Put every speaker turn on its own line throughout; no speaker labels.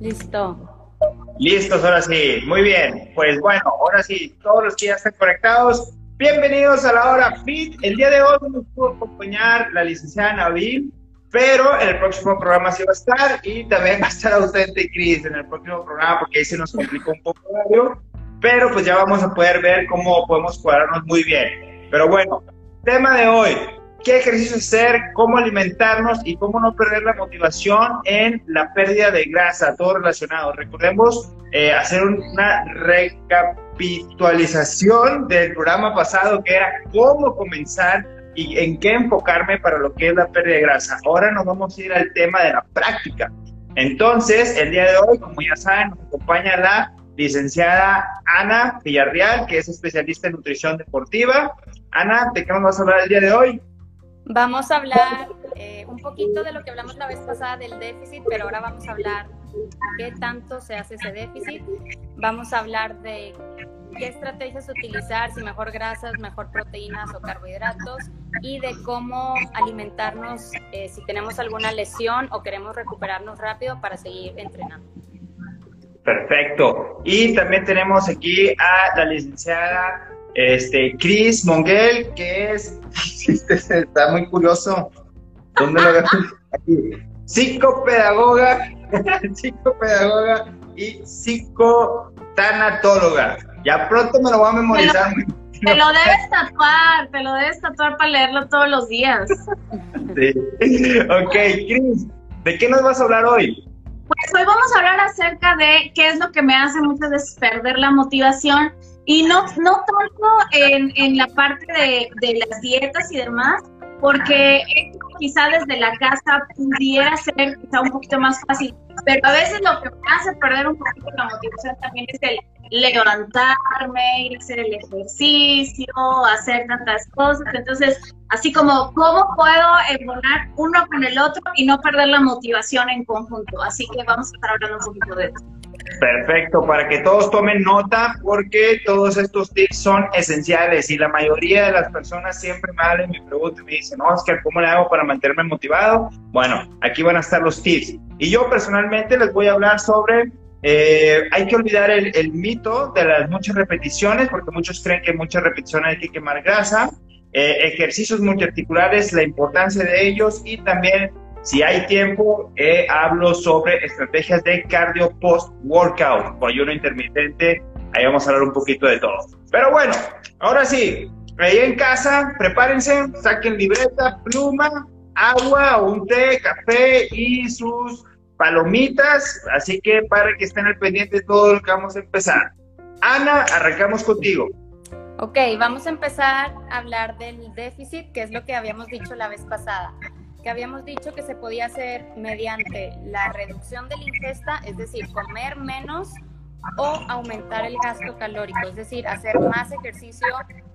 Listo.
Listos, ahora sí. Muy bien. Pues bueno, ahora sí, todos los que ya están conectados, bienvenidos a la hora FIT. El día de hoy nos pudo acompañar la licenciada Nabil, pero en el próximo programa sí va a estar y también va a estar ausente Cris en el próximo programa porque ahí se nos complicó un poco el horario, pero pues ya vamos a poder ver cómo podemos cuadrarnos muy bien. Pero bueno, tema de hoy, qué ejercicio hacer, cómo alimentarnos y cómo no perder la motivación en la pérdida de grasa, todo relacionado. Recordemos eh, hacer una recapitalización del programa pasado que era cómo comenzar y en qué enfocarme para lo que es la pérdida de grasa. Ahora nos vamos a ir al tema de la práctica. Entonces, el día de hoy, como ya saben, nos acompaña la licenciada Ana Villarreal, que es especialista en nutrición deportiva. Ana, ¿de qué nos vas a hablar el día de hoy?
Vamos a hablar eh, un poquito de lo que hablamos la vez pasada del déficit, pero ahora vamos a hablar qué tanto se hace ese déficit. Vamos a hablar de qué estrategias utilizar, si mejor grasas, mejor proteínas o carbohidratos, y de cómo alimentarnos eh, si tenemos alguna lesión o queremos recuperarnos rápido para seguir entrenando.
Perfecto. Y también tenemos aquí a la licenciada este, Chris Monguel, que es, está muy curioso, ¿dónde lo Aquí. Psicopedagoga, psicopedagoga y psicotanatóloga. Ya pronto me lo voy a memorizar.
Te lo, debes tatuar, te lo debes tatuar para leerlo todos los días.
Sí. Ok, Chris, ¿de qué nos vas a hablar hoy?
Pues hoy vamos a hablar acerca de qué es lo que me hace muchas veces perder la motivación y no, no tanto en, en la parte de, de, las dietas y demás, porque quizá desde la casa pudiera ser quizá un poquito más fácil, pero a veces lo que me hace perder un poquito la motivación también es el levantarme, ir a hacer el ejercicio, hacer tantas cosas. Entonces, así como, ¿cómo puedo embonar uno con el otro y no perder la motivación en conjunto? Así que vamos a estar hablando un poquito de eso.
Perfecto, para que todos tomen nota porque todos estos tips son esenciales y la mayoría de las personas siempre me hablan y me preguntan y me dicen, Oscar, ¿cómo le hago para mantenerme motivado? Bueno, aquí van a estar los tips. Y yo personalmente les voy a hablar sobre, eh, hay que olvidar el, mito de las muchas repeticiones porque muchos creen que muchas repeticiones hay que quemar grasa, eh, ejercicios multiarticulares, la importancia de ellos y también si hay tiempo, eh, hablo sobre estrategias de cardio post-workout o ayuno intermitente. Ahí vamos a hablar un poquito de todo. Pero bueno, ahora sí, ahí en casa, prepárense, saquen libreta, pluma, agua, un té, café y sus palomitas. Así que para que estén al pendiente de todo lo que vamos a empezar. Ana, arrancamos contigo.
Ok, vamos a empezar a hablar del déficit, que es lo que habíamos dicho la vez pasada que habíamos dicho que se podía hacer mediante la reducción de la ingesta, es decir, comer menos o aumentar el gasto calórico, es decir, hacer más ejercicio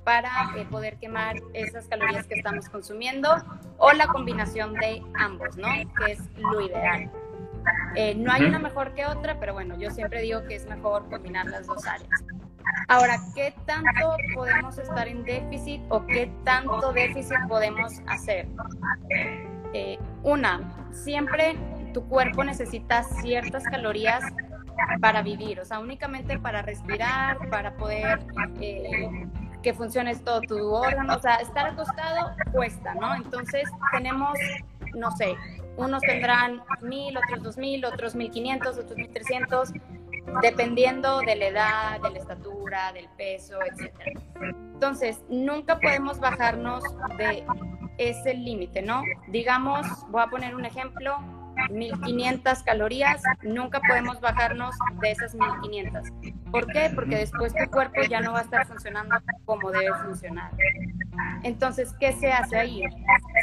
para eh, poder quemar esas calorías que estamos consumiendo o la combinación de ambos, ¿no? Que es lo ideal. Eh, no hay una mejor que otra, pero bueno, yo siempre digo que es mejor combinar las dos áreas. Ahora, ¿qué tanto podemos estar en déficit o qué tanto déficit podemos hacer? Eh, una, siempre tu cuerpo necesita ciertas calorías para vivir, o sea, únicamente para respirar, para poder eh, que funcione todo tu órgano, o sea, estar acostado cuesta, ¿no? Entonces tenemos, no sé, unos tendrán mil, otros dos mil, otros mil quinientos, otros mil trescientos, dependiendo de la edad, de la estatura, del peso, etc. Entonces, nunca podemos bajarnos de ese límite, ¿no? Digamos, voy a poner un ejemplo, 1500 calorías, nunca podemos bajarnos de esas 1500. ¿Por qué? Porque después tu cuerpo ya no va a estar funcionando como debe funcionar. Entonces, ¿qué se hace ahí?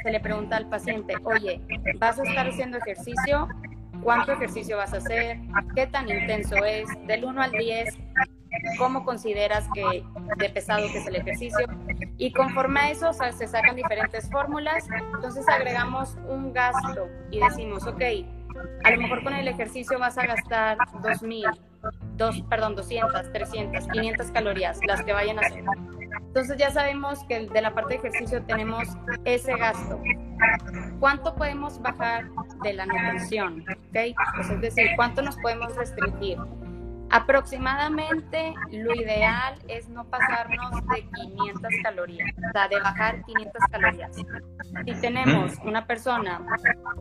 Se le pregunta al paciente, oye, ¿vas a estar haciendo ejercicio? ¿Cuánto ejercicio vas a hacer? ¿Qué tan intenso es? Del 1 al 10, cómo consideras que de pesado que es el ejercicio y conforme a eso se sacan diferentes fórmulas, entonces agregamos un gasto y decimos, ok, a lo mejor con el ejercicio vas a gastar 2000, dos, perdón, 200, 300, 500 calorías, las que vayan a ser. Entonces ya sabemos que de la parte de ejercicio tenemos ese gasto. ¿Cuánto podemos bajar de la nutrición? ¿Okay? Pues es decir, ¿cuánto nos podemos restringir? Aproximadamente lo ideal es no pasarnos de 500 calorías, o sea, de bajar 500 calorías. Si tenemos una persona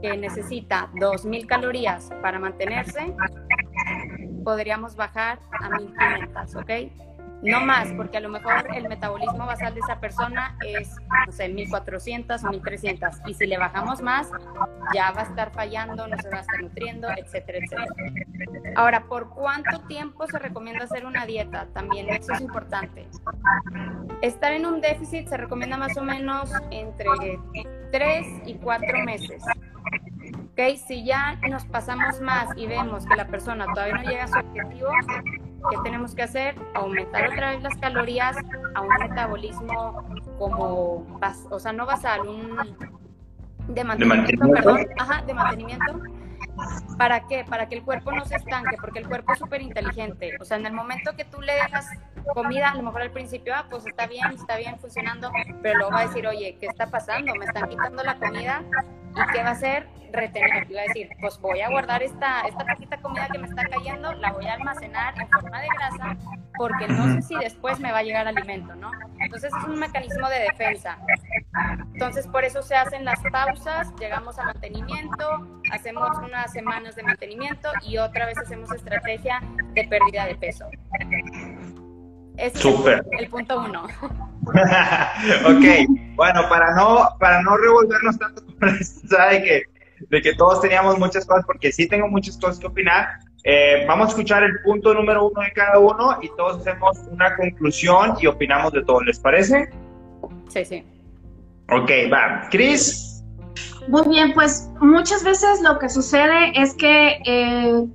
que necesita 2000 calorías para mantenerse, podríamos bajar a 1500, ¿ok? No más, porque a lo mejor el metabolismo basal de esa persona es, no sé, 1400 o 1300. Y si le bajamos más, ya va a estar fallando, no se va a estar nutriendo, etcétera, etcétera. Ahora, ¿por cuánto tiempo se recomienda hacer una dieta? También eso es importante. Estar en un déficit se recomienda más o menos entre 3 y 4 meses. ¿Okay? Si ya nos pasamos más y vemos que la persona todavía no llega a su objetivo, ¿qué tenemos que hacer? Aumentar otra vez las calorías a un metabolismo como, o sea, no basal, un de mantenimiento, perdón, ajá, de mantenimiento. ¿Para qué? Para que el cuerpo no se estanque, porque el cuerpo es súper inteligente. O sea, en el momento que tú le dejas comida, a lo mejor al principio, ah, pues está bien, está bien funcionando, pero luego va a decir, oye, ¿qué está pasando? Me están quitando la comida ¿Y qué va a hacer? Retener. Iba a decir, pues voy a guardar esta, esta poquita comida que me está cayendo, la voy a almacenar en forma de grasa, porque no sé si después me va a llegar alimento, ¿no? Entonces es un mecanismo de defensa. Entonces por eso se hacen las pausas, llegamos a mantenimiento, hacemos unas semanas de mantenimiento y otra vez hacemos estrategia de pérdida de peso. Ese es el punto uno.
ok, bueno, para no, para no revolvernos tanto con esto, de que, de que todos teníamos muchas cosas, porque sí tengo muchas cosas que opinar, eh, vamos a escuchar el punto número uno de cada uno y todos hacemos una conclusión y opinamos de todo, ¿les parece?
Sí, sí.
Ok, va. Cris.
Muy bien, pues muchas veces lo que sucede es que eh,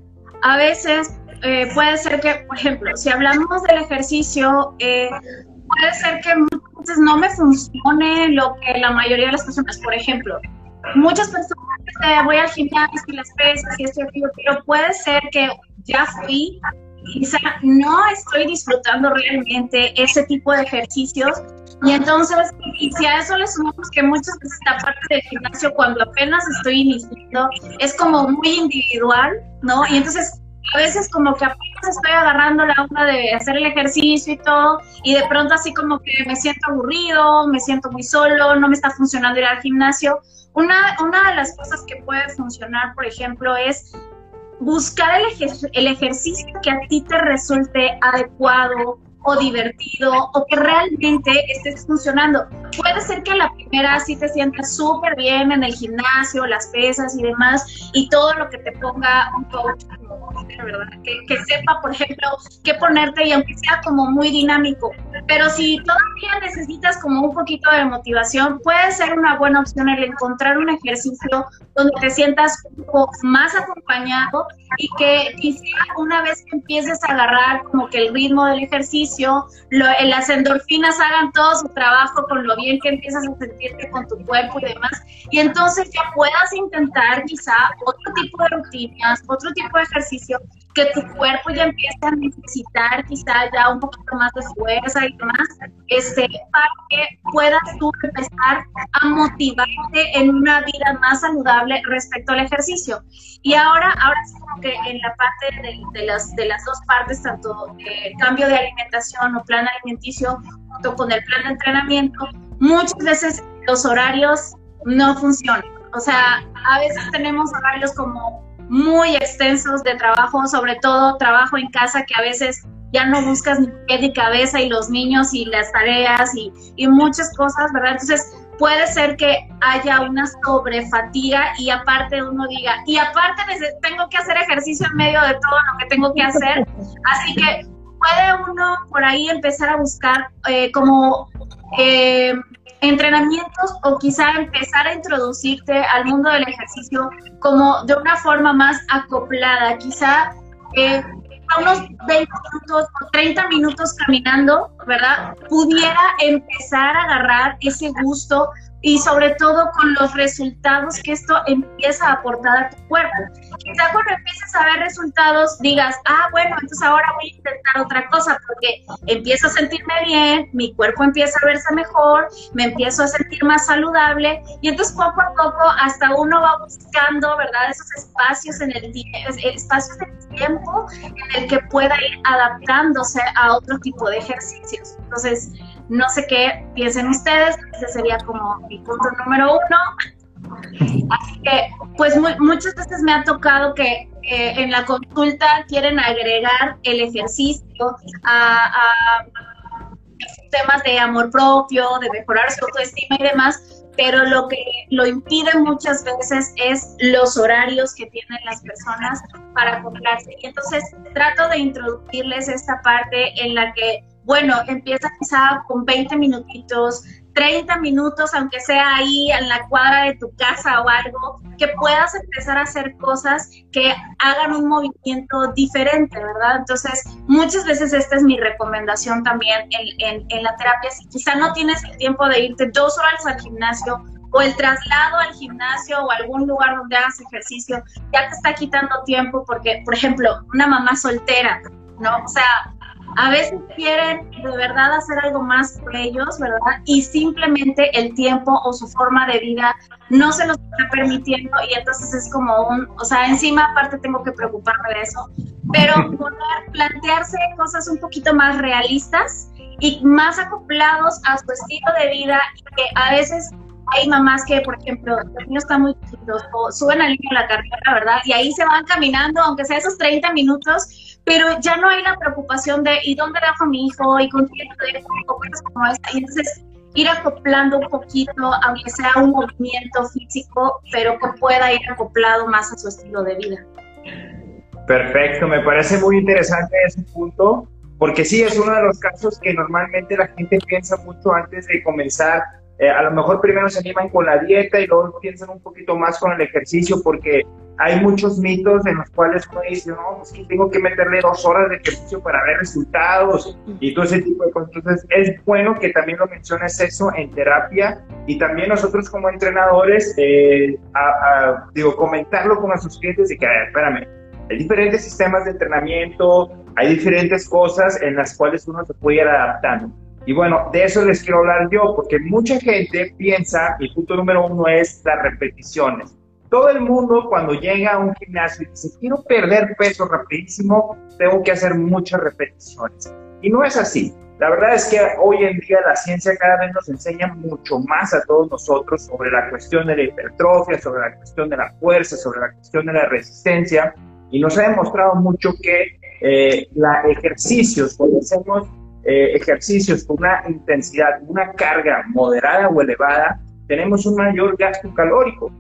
a veces eh, puede ser que, por ejemplo, si hablamos del ejercicio, puede ser que muchas no me funcione lo que la mayoría de las personas, por ejemplo, muchas personas dicen, voy al gimnasio y las pesas y esto y pero puede ser que ya fui quizá no estoy disfrutando realmente ese tipo de ejercicios y entonces, y si a eso le sumamos que muchas veces la parte del gimnasio cuando apenas estoy iniciando es como muy individual, ¿no? Y entonces a veces como que apenas estoy agarrando la onda de hacer el ejercicio y todo, y de pronto así como que me siento aburrido, me siento muy solo, no me está funcionando ir al gimnasio. Una, una de las cosas que puede funcionar, por ejemplo, es buscar el, el ejercicio que a ti te resulte adecuado, o divertido o que realmente estés funcionando. Puede ser que la primera sí te sientas súper bien en el gimnasio, las pesas y demás, y todo lo que te ponga un coach, ¿verdad? Que, que sepa, por ejemplo, qué ponerte y aunque sea como muy dinámico. Pero si todavía necesitas como un poquito de motivación, puede ser una buena opción el encontrar un ejercicio donde te sientas un poco más acompañado y que quizá una vez que empieces a agarrar como que el ritmo del ejercicio, lo, las endorfinas hagan todo su trabajo con lo bien que empiezas a sentirte con tu cuerpo y demás, y entonces ya puedas intentar quizá otro tipo de rutinas, otro tipo de ejercicio que tu cuerpo ya empiece a necesitar quizá ya un poquito más de fuerza y demás, este, para que puedas tú empezar a motivarte en una vida más saludable respecto al ejercicio. Y ahora, ahora sí que en la parte de, de las, de las dos partes, tanto el cambio de alimentación o plan alimenticio, junto con el plan de entrenamiento, muchas veces los horarios no funcionan. O sea, a veces tenemos horarios como muy extensos de trabajo, sobre todo trabajo en casa que a veces ya no buscas ni pie ni cabeza y los niños y las tareas y, muchas cosas, ¿verdad? Entonces puede ser que haya una sobrefatiga y aparte uno diga, y aparte tengo que hacer ejercicio en medio de todo lo que tengo que hacer, así que puede uno por ahí empezar a buscar eh, como eh, entrenamientos o quizá empezar a introducirte al mundo del ejercicio como de una forma más acoplada, quizá eh, unos 20 minutos o 30 minutos caminando, ¿verdad? Pudiera empezar a agarrar ese gusto y sobre todo con los resultados que esto empieza a aportar a tu cuerpo. Quizá cuando empieces a ver resultados digas, ah, bueno, entonces ahora voy a intentar otra cosa porque empiezo a sentirme bien, mi cuerpo empieza a verse mejor, me empiezo a sentir más saludable y entonces poco a poco hasta uno va buscando, ¿verdad? Esos espacios en el espacios de tiempo en el que pueda ir adaptándose a otro tipo de ejercicios. Entonces, no sé qué piensen ustedes, ese sería como mi punto número uno. Así que, pues muchas veces me ha tocado que en la consulta quieren agregar el ejercicio a, temas de amor propio, de mejorar su autoestima y demás, pero lo que lo impide muchas veces es los horarios que tienen las personas para acoplarse. Y entonces trato de introducirles esta parte en la que bueno, empieza quizá con 20 minutitos, 30 minutos, aunque sea ahí en la cuadra de tu casa o algo, que puedas empezar a hacer cosas que hagan un movimiento diferente, ¿verdad? Entonces, muchas veces esta es mi recomendación también en, la terapia. Si quizá no tienes el tiempo de irte dos horas al gimnasio o el traslado al gimnasio o algún lugar donde hagas ejercicio, ya te está quitando tiempo porque, por ejemplo, una mamá soltera, ¿no? O sea, a veces quieren de verdad hacer algo más por ellos, ¿verdad? Y simplemente el tiempo o su forma de vida no se los está permitiendo y entonces es como un, o sea, encima aparte tengo que preocuparme de eso, pero poder plantearse cosas un poquito más realistas y más acoplados a su estilo de vida y que a veces hay mamás que, por ejemplo, los niños están muy chiquitos o suben al niño a la carrera, ¿verdad? Y ahí se van caminando, aunque sea esos 30 minutos, pero ya no hay la preocupación de ¿y dónde dejo a mi hijo? ¿y con quién lo dejo? cosas como esta. Y entonces ir acoplando un poquito, aunque sea un movimiento físico, pero que pueda ir acoplado más a su estilo de vida.
Perfecto, me parece muy interesante ese punto, porque sí es uno de los casos que normalmente la gente piensa mucho antes de comenzar. Eh, a lo mejor primero se animan con la dieta y luego piensan un poquito más con el ejercicio, porque hay muchos mitos en los cuales uno dice, no, pues que tengo que meterle dos horas de ejercicio para ver resultados y todo ese tipo de cosas. Entonces, es bueno que también lo menciones eso en terapia y también nosotros como entrenadores, eh, digo, comentarlo con nuestros clientes de que, a ver, espérame, hay diferentes sistemas de entrenamiento, hay diferentes cosas en las cuales uno se puede ir adaptando. Y bueno, de eso les quiero hablar yo, porque mucha gente piensa, el punto número uno es las repeticiones todo el mundo cuando llega a un gimnasio y dice, quiero perder peso rapidísimo, tengo que hacer muchas repeticiones. Y no es así. La verdad es que hoy en día la ciencia cada vez nos enseña mucho más a todos nosotros sobre la cuestión de la hipertrofia, sobre la cuestión de la fuerza, sobre la cuestión de la resistencia. Y nos ha demostrado mucho que eh, la ejercicios, cuando hacemos eh, ejercicios con una intensidad, una carga moderada o elevada, tenemos un mayor gasto calórico.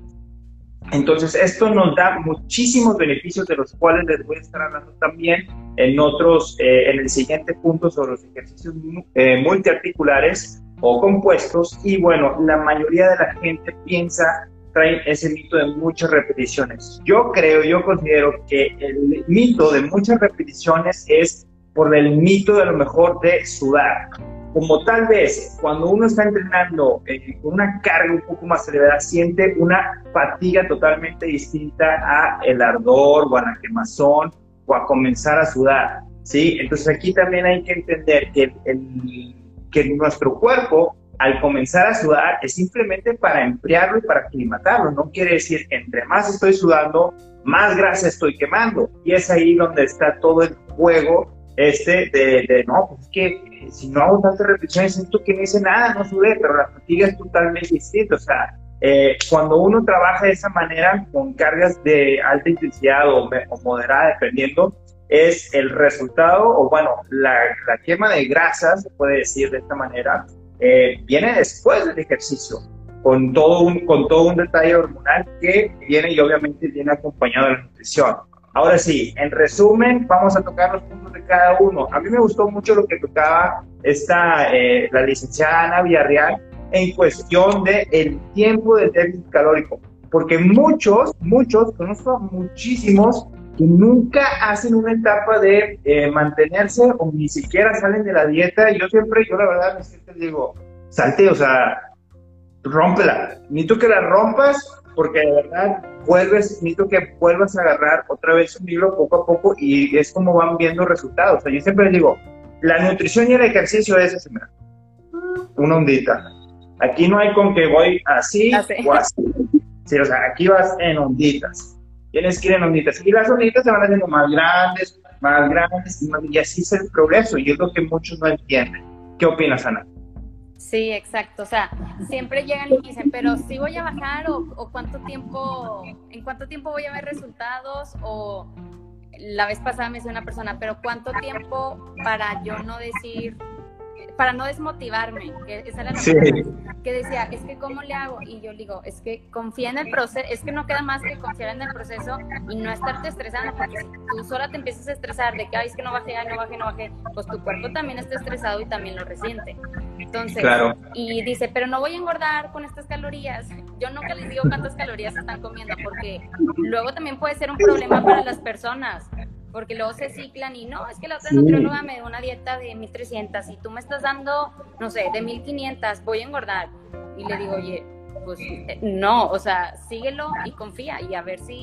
Entonces, esto nos da muchísimos beneficios de los cuales les voy a estar hablando también en otros, eh, en el siguiente punto sobre los ejercicios eh, multiarticulares o compuestos. Y bueno, la mayoría de la gente piensa, trae ese mito de muchas repeticiones. Yo creo, yo considero que el mito de muchas repeticiones es por el mito de lo mejor de sudar. Como tal vez cuando uno está entrenando eh, con una carga un poco más elevada, siente una fatiga totalmente distinta a el ardor o a la quemazón o a comenzar a sudar, ¿sí? Entonces aquí también hay que entender que, el, que nuestro cuerpo al comenzar a sudar es simplemente para enfriarlo y para aclimatarlo, no quiere decir que entre más estoy sudando, más grasa estoy quemando. Y es ahí donde está todo el juego este de, de no, pues es que si no hago tantas repeticiones, siento que no hice nada, no sudé, pero la fatiga es totalmente distinta. O sea, eh, cuando uno trabaja de esa manera, con cargas de alta intensidad o, moderada, dependiendo, es el resultado, o bueno, la, la, quema de grasas, se puede decir de esta manera, eh, viene después del ejercicio, con todo, un, con todo un detalle hormonal que viene y obviamente viene acompañado de la nutrición. Ahora sí, en resumen, vamos a tocar los puntos de cada uno. A mí me gustó mucho lo que tocaba esta, eh, la licenciada Ana Villarreal en cuestión de el tiempo del déficit calórico, porque muchos, muchos, conozco muchísimos que nunca hacen una etapa de eh, mantenerse o ni siquiera salen de la dieta. Yo siempre, yo la verdad, me siempre digo, salte, o sea, rómpela. Necesito que la rompas porque de verdad vuelves, necesito que vuelvas a agarrar otra vez un libro poco a poco y es como van viendo resultados. O sea, yo siempre digo, la nutrición y el ejercicio es una ondita. Aquí no hay con que voy así o así. Sí, o sea, aquí vas en onditas. Tienes que ir en onditas. Y las onditas se van haciendo más grandes, más grandes, y, así es el progreso. Y es lo que muchos no entienden. ¿Qué opinas, Ana?
Sí, exacto. O sea, siempre llegan y dicen, pero si voy a bajar o, o, cuánto tiempo, en cuánto tiempo voy a ver resultados o la vez pasada me dice una persona, pero cuánto tiempo para yo no decir para no desmotivarme, que esa era la sí. que decía, es que cómo le hago, y yo digo, es que confía en el proceso, es que no queda más que confiar en el proceso y no estarte estresando, porque si tú sola te empiezas a estresar de que, ay, es que no bajé, ay, no bajé, no bajé, pues tu cuerpo también está estresado y también lo resiente. Entonces, y dice, pero no voy a engordar con estas calorías. Yo nunca les digo cuántas calorías están comiendo, porque luego también puede ser un problema para las personas porque luego se ciclan y no, es que la otra nutrióloga me dio una dieta de 1300 y tú me estás dando, no sé, de 1500, voy a engordar. Y le digo, oye, pues eh, no, o sea, síguelo y confía y a ver si,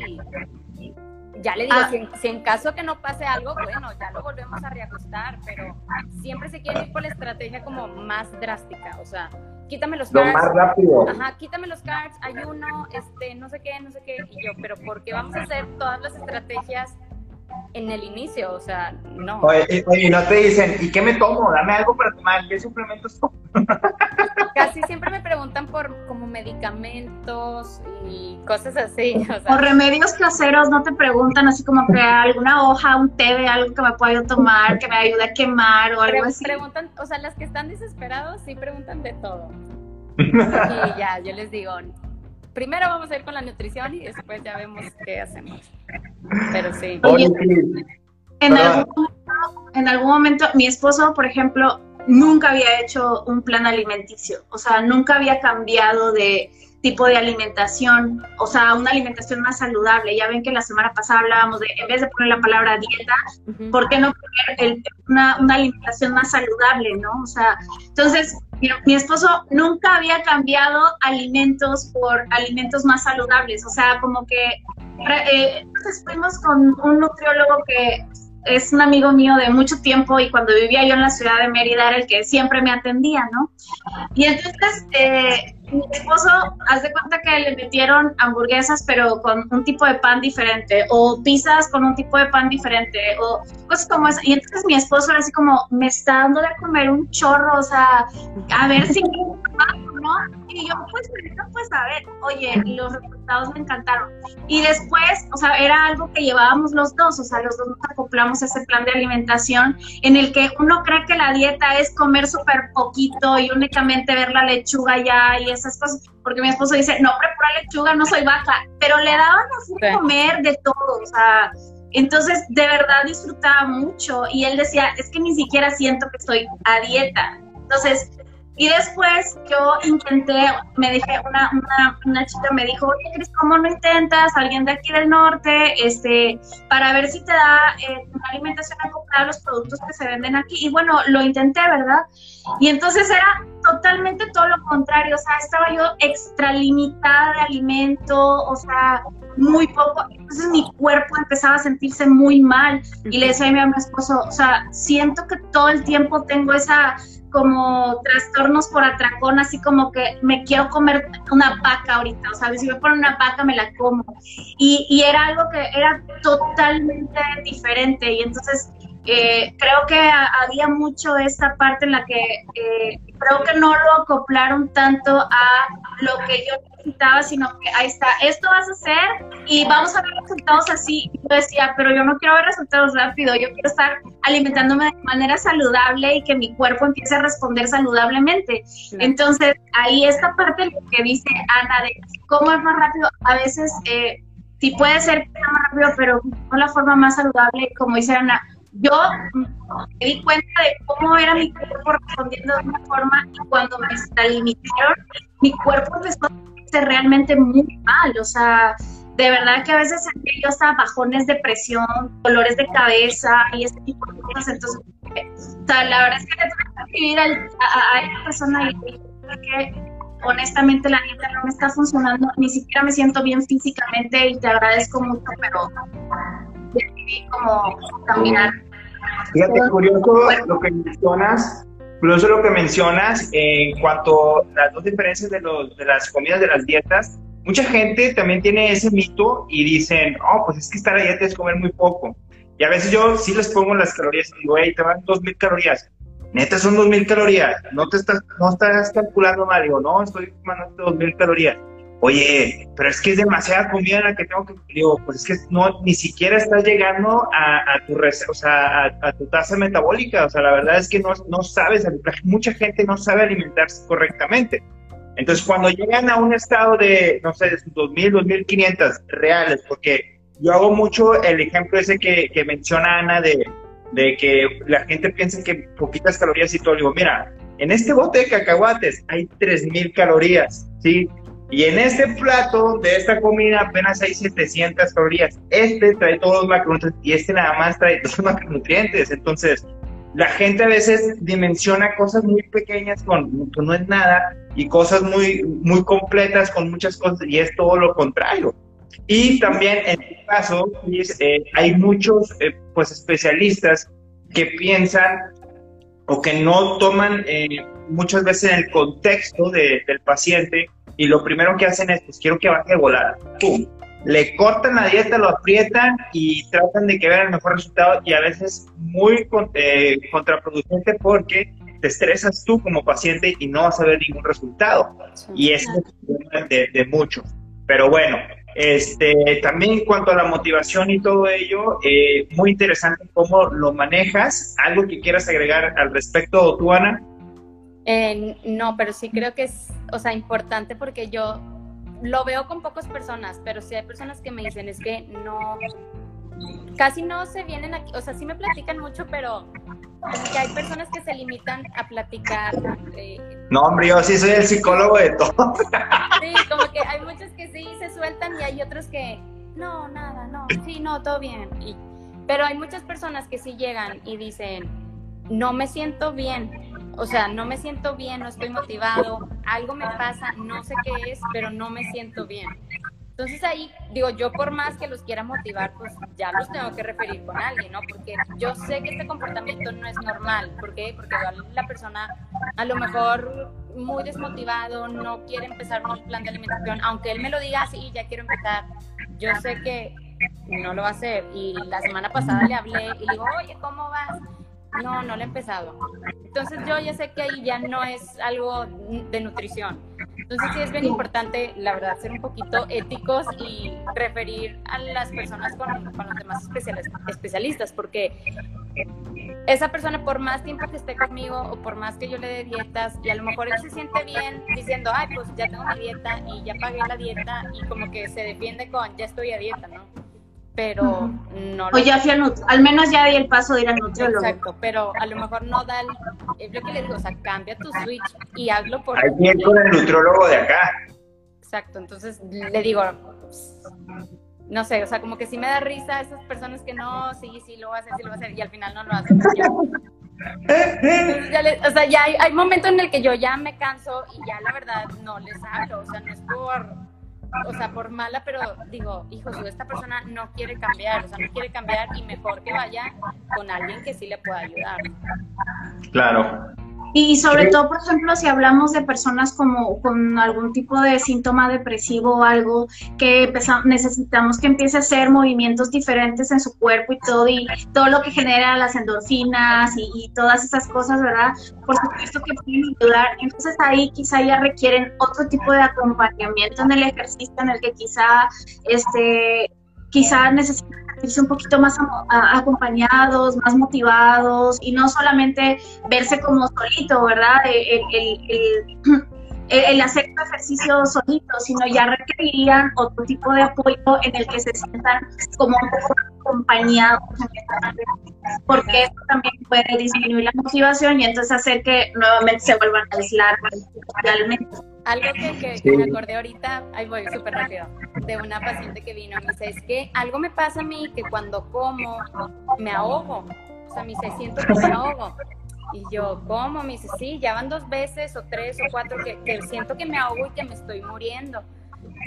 ya le digo, ah. si, en, caso que no pase algo, bueno, ya lo volvemos a reajustar, pero siempre se quiere ir por la estrategia como más drástica, o sea, quítame los
carbs. Lo más rápido.
Ajá, quítame los carbs, ayuno, este, no sé qué, no sé qué, y yo, pero ¿por qué vamos a hacer todas las estrategias en el inicio, o sea, no.
Oye, y no te dicen, ¿y qué me tomo? Dame algo para tomar, ¿qué suplementos tomo?
Casi siempre me preguntan por como medicamentos y cosas así. O,
remedios caseros, no te preguntan así como que alguna hoja, un té de algo que me pueda tomar, que me ayude a quemar o algo así.
Preguntan, o sea, las que están desesperados sí preguntan de todo. y ya, yo les digo, primero vamos a ir con la nutrición y después ya vemos qué hacemos. Pero sí.
en, algún momento, en algún momento, mi esposo, por ejemplo, nunca había hecho un plan alimenticio, o sea, nunca había cambiado de tipo de alimentación, o sea, una alimentación más saludable. Ya ven que la semana pasada hablábamos de, en vez de poner la palabra dieta, ¿por qué no poner una, una, alimentación más saludable, no? O sea, entonces, mi, esposo nunca había cambiado alimentos por alimentos más saludables, o sea, como que eh, entonces fuimos con un nutriólogo que es un amigo mío de mucho tiempo y cuando vivía yo en la ciudad de Mérida era el que siempre me atendía, ¿no? Y entonces eh, mi esposo, haz de cuenta que le metieron hamburguesas pero con un tipo de pan diferente o pizzas con un tipo de pan diferente o cosas como esa. Y entonces mi esposo era así como, me está dando de comer un chorro, o sea, a ver si... ¿no? Y yo, pues, pues, a ver, oye, los resultados me encantaron. Y después, o sea, era algo que llevábamos los dos, o sea, los dos nos acoplamos a ese plan de alimentación en el que uno cree que la dieta es comer súper poquito y únicamente ver la lechuga ya y esas cosas, porque mi esposo dice, no, prepara lechuga, no soy vaca, pero le daban así comer de todo, o sea, entonces de verdad disfrutaba mucho y él decía, es que ni siquiera siento que estoy a dieta. Entonces, y después yo intenté, me dije, una, una, una chica me dijo, oye, Cris, ¿cómo no intentas alguien de aquí del norte, este, para ver si te da eh, una alimentación a los productos que se venden aquí? Y bueno, lo intenté, ¿verdad? Y entonces era totalmente todo lo contrario, o sea, estaba yo extralimitada de alimento, o sea, muy poco, entonces mi cuerpo empezaba a sentirse muy mal y le decía a mi esposo, o sea, siento que todo el tiempo tengo esa como trastornos por atracón, así como que me quiero comer una vaca ahorita, o sea, si me ponen una vaca me la como. Y, era algo que era totalmente diferente y entonces eh, creo que había mucho esta parte en la que eh, creo que no lo acoplaron tanto a lo que yo necesitaba, sino que ahí está, esto vas a hacer y vamos a ver resultados así. yo decía, pero yo no quiero ver resultados rápido, yo quiero estar alimentándome de manera saludable y que mi cuerpo empiece a responder saludablemente. Entonces, ahí esta parte que dice Ana de cómo es más rápido, a veces eh, sí puede ser más rápido, pero no la forma más saludable, como dice Ana, yo me di cuenta de cómo era mi cuerpo respondiendo de una forma y cuando me extralimitaron, mi cuerpo empezó a realmente muy mal, o sea, de verdad que a veces yo hasta bajones de presión, dolores de cabeza y ese tipo de cosas, entonces, o sea, la verdad es que le tuve que escribir a, a, esa persona y que honestamente la dieta no me está funcionando, ni siquiera me siento bien físicamente y te agradezco mucho, pero decidí como caminar.
Fíjate, curioso lo que mencionas, curioso lo que mencionas en cuanto a las dos diferencias de, los, de las comidas de las dietas. Mucha gente también tiene ese mito y dicen, oh, pues es que estar a dieta es comer muy poco. Y a veces yo sí les pongo las calorías y digo, hey, te van 2.000 calorías. Neta, son 2.000 calorías. No te estás, no estás calculando mal. Digo, no, estoy tomando 2.000 calorías. Oye, pero es que es demasiada comida la que tengo que... Digo, pues es que no, ni siquiera estás llegando a, a tu, o sea, a, tu tasa metabólica. O sea, la verdad es que no, no sabes, mucha gente no sabe alimentarse correctamente. Entonces, cuando llegan a un estado de, no sé, 2.000, 2.500 reales, porque yo hago mucho el ejemplo ese que, que menciona Ana de, de, que la gente piensa que poquitas calorías y todo. Digo, mira, en este bote de cacahuates hay 3.000 calorías, ¿sí? Y en este plato de esta comida apenas hay 700 calorías. Este trae todos los macronutrientes y este nada más trae los macronutrientes. Entonces, la gente a veces dimensiona cosas muy pequeñas con que no es nada y cosas muy, muy completas con muchas cosas y es todo lo contrario. Y también en este caso eh, hay muchos eh, pues especialistas que piensan o que no toman eh, muchas veces el contexto del paciente y lo primero que hacen es, pues quiero que baje de volada. ¡Pum! Le cortan la dieta, lo aprietan y tratan de que vean el mejor resultado y a veces muy contraproducente porque te estresas tú como paciente y no vas a ver ningún resultado. Y es de, de muchos. Pero bueno, este, también en cuanto a la motivación y todo ello, eh, muy interesante cómo lo manejas. ¿Algo que quieras agregar al respecto, tú, Ana?
Eh, no, pero sí creo que es, o sea, importante porque yo lo veo con pocas personas, pero sí hay personas que me dicen, es que no, casi no se vienen aquí, o sea, sí me platican mucho, pero que hay personas que se limitan a platicar.
Eh, no, hombre, yo sí soy el psicólogo de todo.
Sí, como que hay muchos que sí se sueltan y hay otros que, no, nada, no, sí, no, todo bien. Y, pero hay muchas personas que sí llegan y dicen, no me siento bien. O sea, no me siento bien, no estoy motivado, algo me pasa, no sé qué es, pero no me siento bien. Entonces ahí, digo, yo por más que los quiera motivar, pues ya los tengo que referir con alguien, ¿no? Porque yo sé que este comportamiento no es normal. ¿Por qué? Porque la persona a lo mejor muy desmotivado, no quiere empezar un plan de alimentación, aunque él me lo diga, sí, ya quiero empezar, yo sé que no lo va a hacer. Y la semana pasada le hablé y le digo, oye, ¿cómo vas? No, no lo he empezado. Entonces yo ya sé que ahí ya no es algo de nutrición. Entonces sí es bien importante, la verdad, ser un poquito éticos y referir a las personas con, los demás especialistas, porque esa persona por más tiempo que esté conmigo o por más que yo le dé dietas y a lo mejor él se siente bien diciendo, ay, pues ya tengo mi dieta y ya pagué la dieta y como que se defiende con, ya estoy a dieta, ¿no? Pero no...
O ya fui al al menos ya di el paso de ir al nutriólogo.
Exacto, pero a lo mejor no da. Es lo que le digo, o sea, cambia tu switch y hazlo por...
Hay con el nutriólogo de acá.
Exacto, entonces le digo, no sé, o sea, como que sí me da risa a esas personas que no, sí, sí, lo voy a hacer, sí, lo voy a hacer, y al final no lo hacen. o sea, ya hay, hay momentos en el que yo ya me canso y ya la verdad no les hablo, o sea, no es por o sea, por mala, pero digo, hijo, esta persona no quiere cambiar, o sea, no quiere cambiar y mejor que vaya con alguien que sí le pueda ayudar.
Claro.
Y sobre todo, por ejemplo, si hablamos de personas como con algún tipo de síntoma depresivo o algo, que necesitamos que empiece a hacer movimientos diferentes en su cuerpo y todo, y todo lo que genera las endorfinas y, todas esas cosas, ¿verdad? Por supuesto que pueden ayudar. Entonces ahí quizá ya requieren otro tipo de acompañamiento en el ejercicio, en el que quizá, este, quizá necesitan un poquito más acompañados, más motivados y no solamente verse como solito, ¿verdad? El, el, hacer ejercicio solito, sino ya requerirían otro tipo de apoyo en el que se sientan como un poco acompañados, porque eso también puede disminuir la motivación y entonces hacer que nuevamente se vuelvan a aislar realmente.
Algo que, que, me acordé ahorita, ahí voy súper rápido, de una paciente que vino, me dice, es que algo me pasa a mí que cuando como me ahogo, o sea, me dice, siento que me ahogo. Y yo, ¿cómo? Me dice, sí, ya van dos veces o tres o cuatro que, que siento que me ahogo y que me estoy muriendo.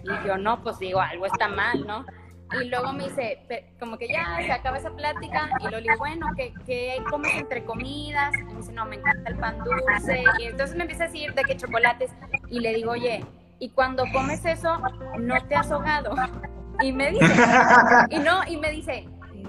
Y yo, no, pues digo, algo está mal, ¿no? Y luego me dice, como que ya se acaba esa plática, y lo digo, bueno, ¿qué, ¿qué, comes entre comidas? Y me dice, no, me encanta el pan dulce. Y entonces me empieza a decir de qué chocolates. Y le digo, oye, y cuando comes eso, no te has ahogado. Y me dice, y no, y me dice,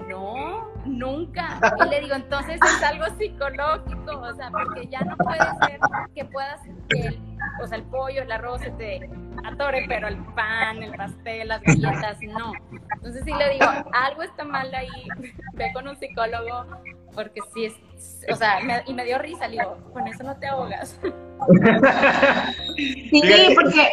no, nunca. Y le digo, entonces es algo psicológico, o sea, porque ya no puede ser que puedas, que el, o sea, el pollo, el arroz se te atore, pero el pan, el pastel, las galletas, no. Entonces sí le digo, algo está mal ahí, ve con un psicólogo, porque sí es, o sea, y me dio risa, le digo, con eso no te ahogas.
Sí, porque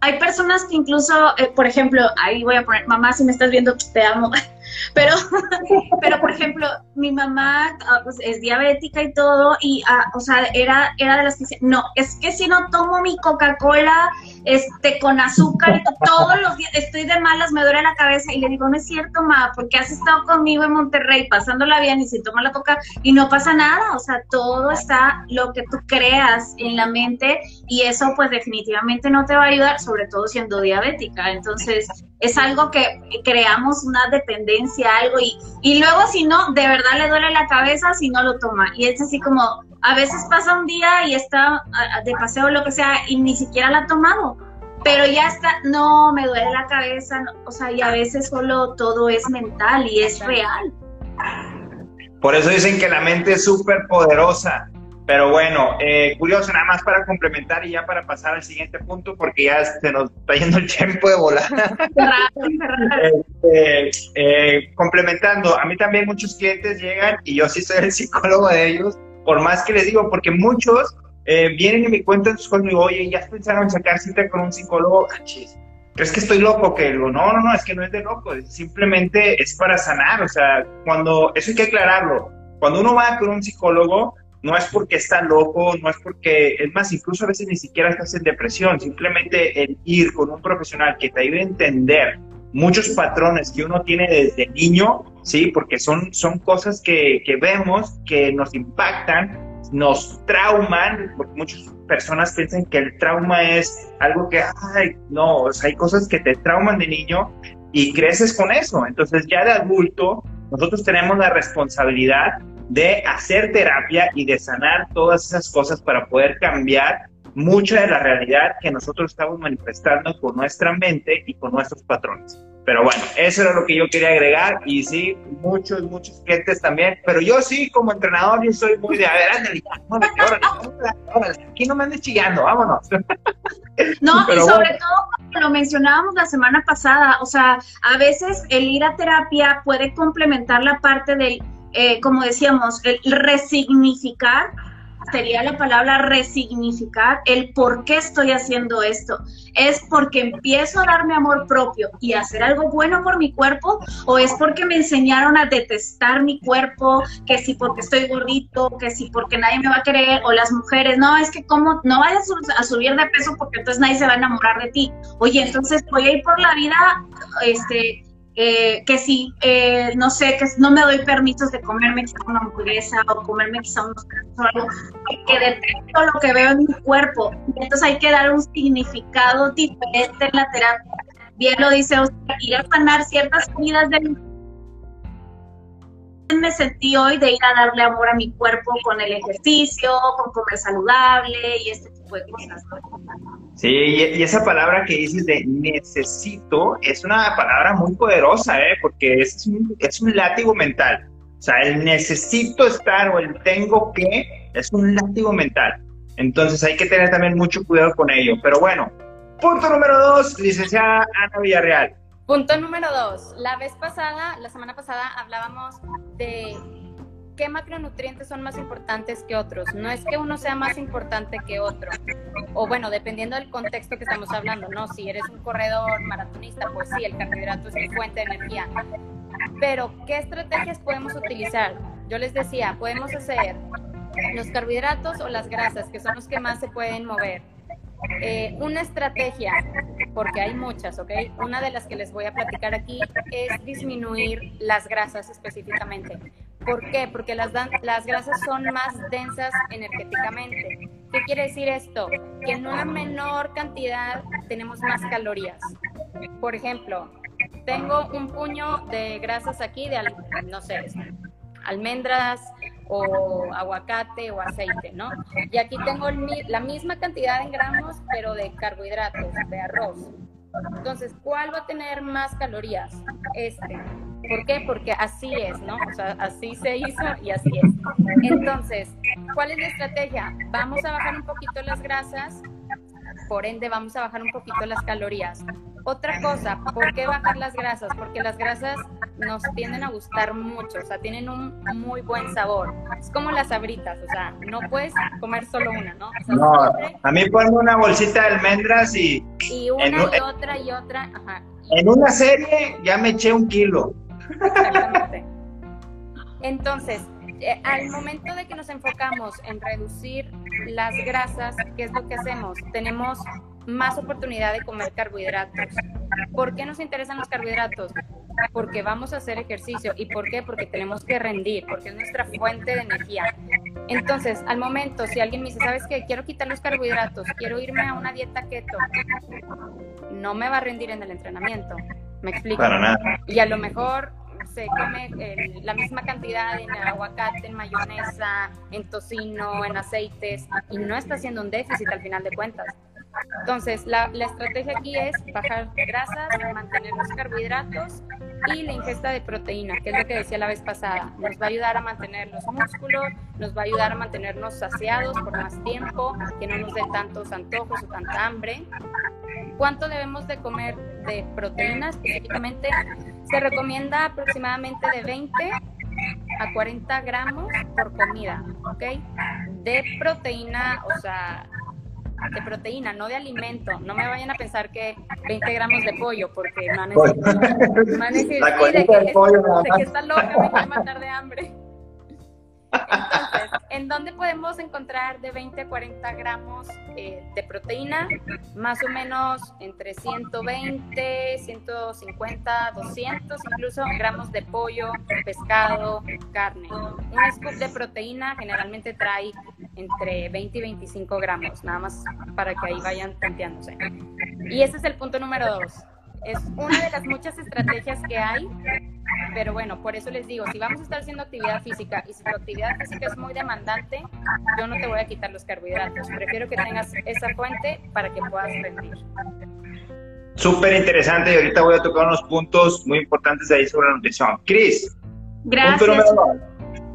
hay personas que incluso, eh, por ejemplo, ahí voy a poner, mamá, si me estás viendo, te amo. Pero, pero por ejemplo, mi mamá ah, pues, es diabética y todo, y, ah, o sea, era, era de las que dice, no, es que si no tomo mi Coca-Cola este, con azúcar todos los días estoy de malas, me duele la cabeza, y le digo, no es cierto, ma, porque has estado conmigo en Monterrey pasándola bien y si toma la coca y no pasa nada, o sea, todo está lo que tú creas en la mente y eso pues definitivamente no te va a ayudar, sobre todo siendo diabética. Entonces, es algo que creamos una dependencia, algo, y, y luego si no, de verdad le duele la cabeza si no lo toma. Y es así como, a veces pasa un día y está de paseo o lo que sea, y ni siquiera la ha tomado. Pero ya está, no, me duele la cabeza, o sea, y a veces solo todo es mental y es real.
Por eso dicen que la mente es súper poderosa. Pero bueno, eh, curioso, nada más para complementar y ya para pasar al siguiente punto, porque ya se nos está yendo el tiempo de volar. Este, eh, complementando, a mí también muchos clientes llegan y yo sí soy el psicólogo de ellos, por más que les digo, porque muchos eh, vienen y me cuentan sus cosas y digo, oye, ¿ya pensaron sacar cita con un psicólogo? Ah, ¿Crees que estoy loco? Que no, no, no, es que no es de loco, simplemente es para sanar, o sea, cuando, eso hay que aclararlo, cuando uno va con un psicólogo, no es porque está loco, no es porque, es más, incluso a veces ni siquiera estás en depresión, simplemente el ir con un profesional que te ayude a entender muchos patrones que uno tiene desde niño, ¿sí? Porque son, son cosas que, que vemos, que nos impactan, nos trauman, porque muchas personas piensan que el trauma es algo que, ay, no, hay cosas que te trauman de niño y creces con eso. Entonces ya de adulto, nosotros tenemos la responsabilidad de hacer terapia y de sanar todas esas cosas para poder cambiar mucha de la realidad que nosotros estamos manifestando con nuestra mente y con nuestros patrones. Pero bueno, eso era lo que yo quería agregar y sí, muchos, muchos clientes también, pero yo sí, como entrenador, yo soy muy de, a ver, aquí no me andes chillando, vámonos.
No, y sobre todo, lo mencionábamos la semana pasada, o sea, a veces el ir a terapia puede complementar la parte del eh, como decíamos, el resignificar, sería la palabra resignificar el por qué estoy haciendo esto. ¿Es porque empiezo a darme amor propio y hacer algo bueno por mi cuerpo? ¿O es porque me enseñaron a detestar mi cuerpo? Que si porque estoy gordito, que si porque nadie me va a querer, o las mujeres, no, es que como no vayas a subir de peso porque entonces nadie se va a enamorar de ti. Oye, entonces voy a ir por la vida, este, eh, que si, eh, no sé, que no me doy permisos de comerme quizá una hamburguesa o comerme quizá unos algo, que detesto lo que veo en mi cuerpo. Entonces hay que dar un significado diferente en la terapia. Bien lo dice Oscar, ir a sanar ciertas comidas de me sentí hoy de ir a darle amor a mi cuerpo con el ejercicio, con comer saludable y este tipo de cosas.
Sí, y esa palabra que dices de necesito es una palabra muy poderosa, ¿eh? porque es un, es un látigo mental. O sea, el necesito estar o el tengo que es un látigo mental. Entonces hay que tener también mucho cuidado con ello. Pero bueno, punto número dos, licenciada Ana Villarreal.
Punto número dos. La vez pasada, la semana pasada, hablábamos de qué macronutrientes son más importantes que otros. No es que uno sea más importante que otro. O bueno, dependiendo del contexto que estamos hablando, ¿no? Si eres un corredor maratonista, pues sí, el carbohidrato es mi fuente de energía. Pero, ¿qué estrategias podemos utilizar? Yo les decía, podemos hacer los carbohidratos o las grasas, que son los que más se pueden mover eh, una estrategia, porque hay muchas, ¿ok? Una de las que les voy a platicar aquí es disminuir las grasas específicamente. ¿Por qué? Porque las, las grasas son más densas energéticamente. ¿Qué quiere decir esto? Que en una menor cantidad tenemos más calorías. Por ejemplo, tengo un puño de grasas aquí de, no sé, almendras o aguacate o aceite, ¿no? Y aquí tengo la misma cantidad en gramos, pero de carbohidratos, de arroz. Entonces, ¿cuál va a tener más calorías? Este. ¿Por qué? Porque así es, ¿no? O sea, así se hizo y así es. Entonces, ¿cuál es la estrategia? Vamos a bajar un poquito las grasas, por ende vamos a bajar un poquito las calorías. Otra cosa, ¿por qué bajar las grasas? Porque las grasas nos tienden a gustar mucho, o sea, tienen un muy buen sabor. Es como las abritas, o sea, no puedes comer solo una, ¿no?
no, a mí ponme una bolsita de almendras y...
Y una y otra y otra, ajá.
En una serie ya me eché un kilo. Exactamente.
Entonces, eh, al momento de que nos enfocamos en reducir las grasas, ¿qué es lo que hacemos? Tenemos más oportunidad de comer carbohidratos. ¿Por qué nos interesan los carbohidratos? Porque vamos a hacer ejercicio. ¿Y por qué? Porque tenemos que rendir, porque es nuestra fuente de energía. Entonces, al momento, si alguien me dice, ¿sabes qué? Quiero quitar los carbohidratos, quiero irme a una dieta keto, no me va a rendir en el entrenamiento. ¿Me explico?
Para nada.
Y a lo mejor se come la misma cantidad en aguacate, en mayonesa, en tocino, en aceites, y no está haciendo un déficit al final de cuentas. Entonces, la, estrategia aquí es bajar grasas, mantener los carbohidratos y la ingesta de proteína, que es lo que decía la vez pasada. Nos va a ayudar a mantener los músculos, nos va a ayudar a mantenernos saciados por más tiempo, que no nos dé tantos antojos o tanta hambre. ¿Cuánto debemos de comer de proteína específicamente? Se recomienda aproximadamente de 20 a 40 gramos por comida, ¿ok? De proteína, o sea, de proteína, no de alimento. No me vayan a pensar que 20 gramos de pollo, porque van a decir, van a decir de, que, de que está loca, me quiere matar de hambre. Entonces, ¿en dónde podemos encontrar de 20 a 40 gramos eh, de proteína? Más o menos entre 120, 150, 200 incluso gramos de pollo, pescado, carne. Un scoop de proteína generalmente trae entre 20 y 25 gramos, nada más para que ahí vayan tanteándose. Y ese es el punto número dos. Es una de las muchas estrategias que hay pero bueno, por eso les digo, si vamos a estar haciendo actividad física y si tu actividad física es muy demandante, yo no te voy a quitar los carbohidratos. Prefiero que tengas esa fuente para que puedas rendir.
Súper interesante y ahorita voy a tocar unos puntos muy importantes de ahí sobre la nutrición. Cris.
Gracias.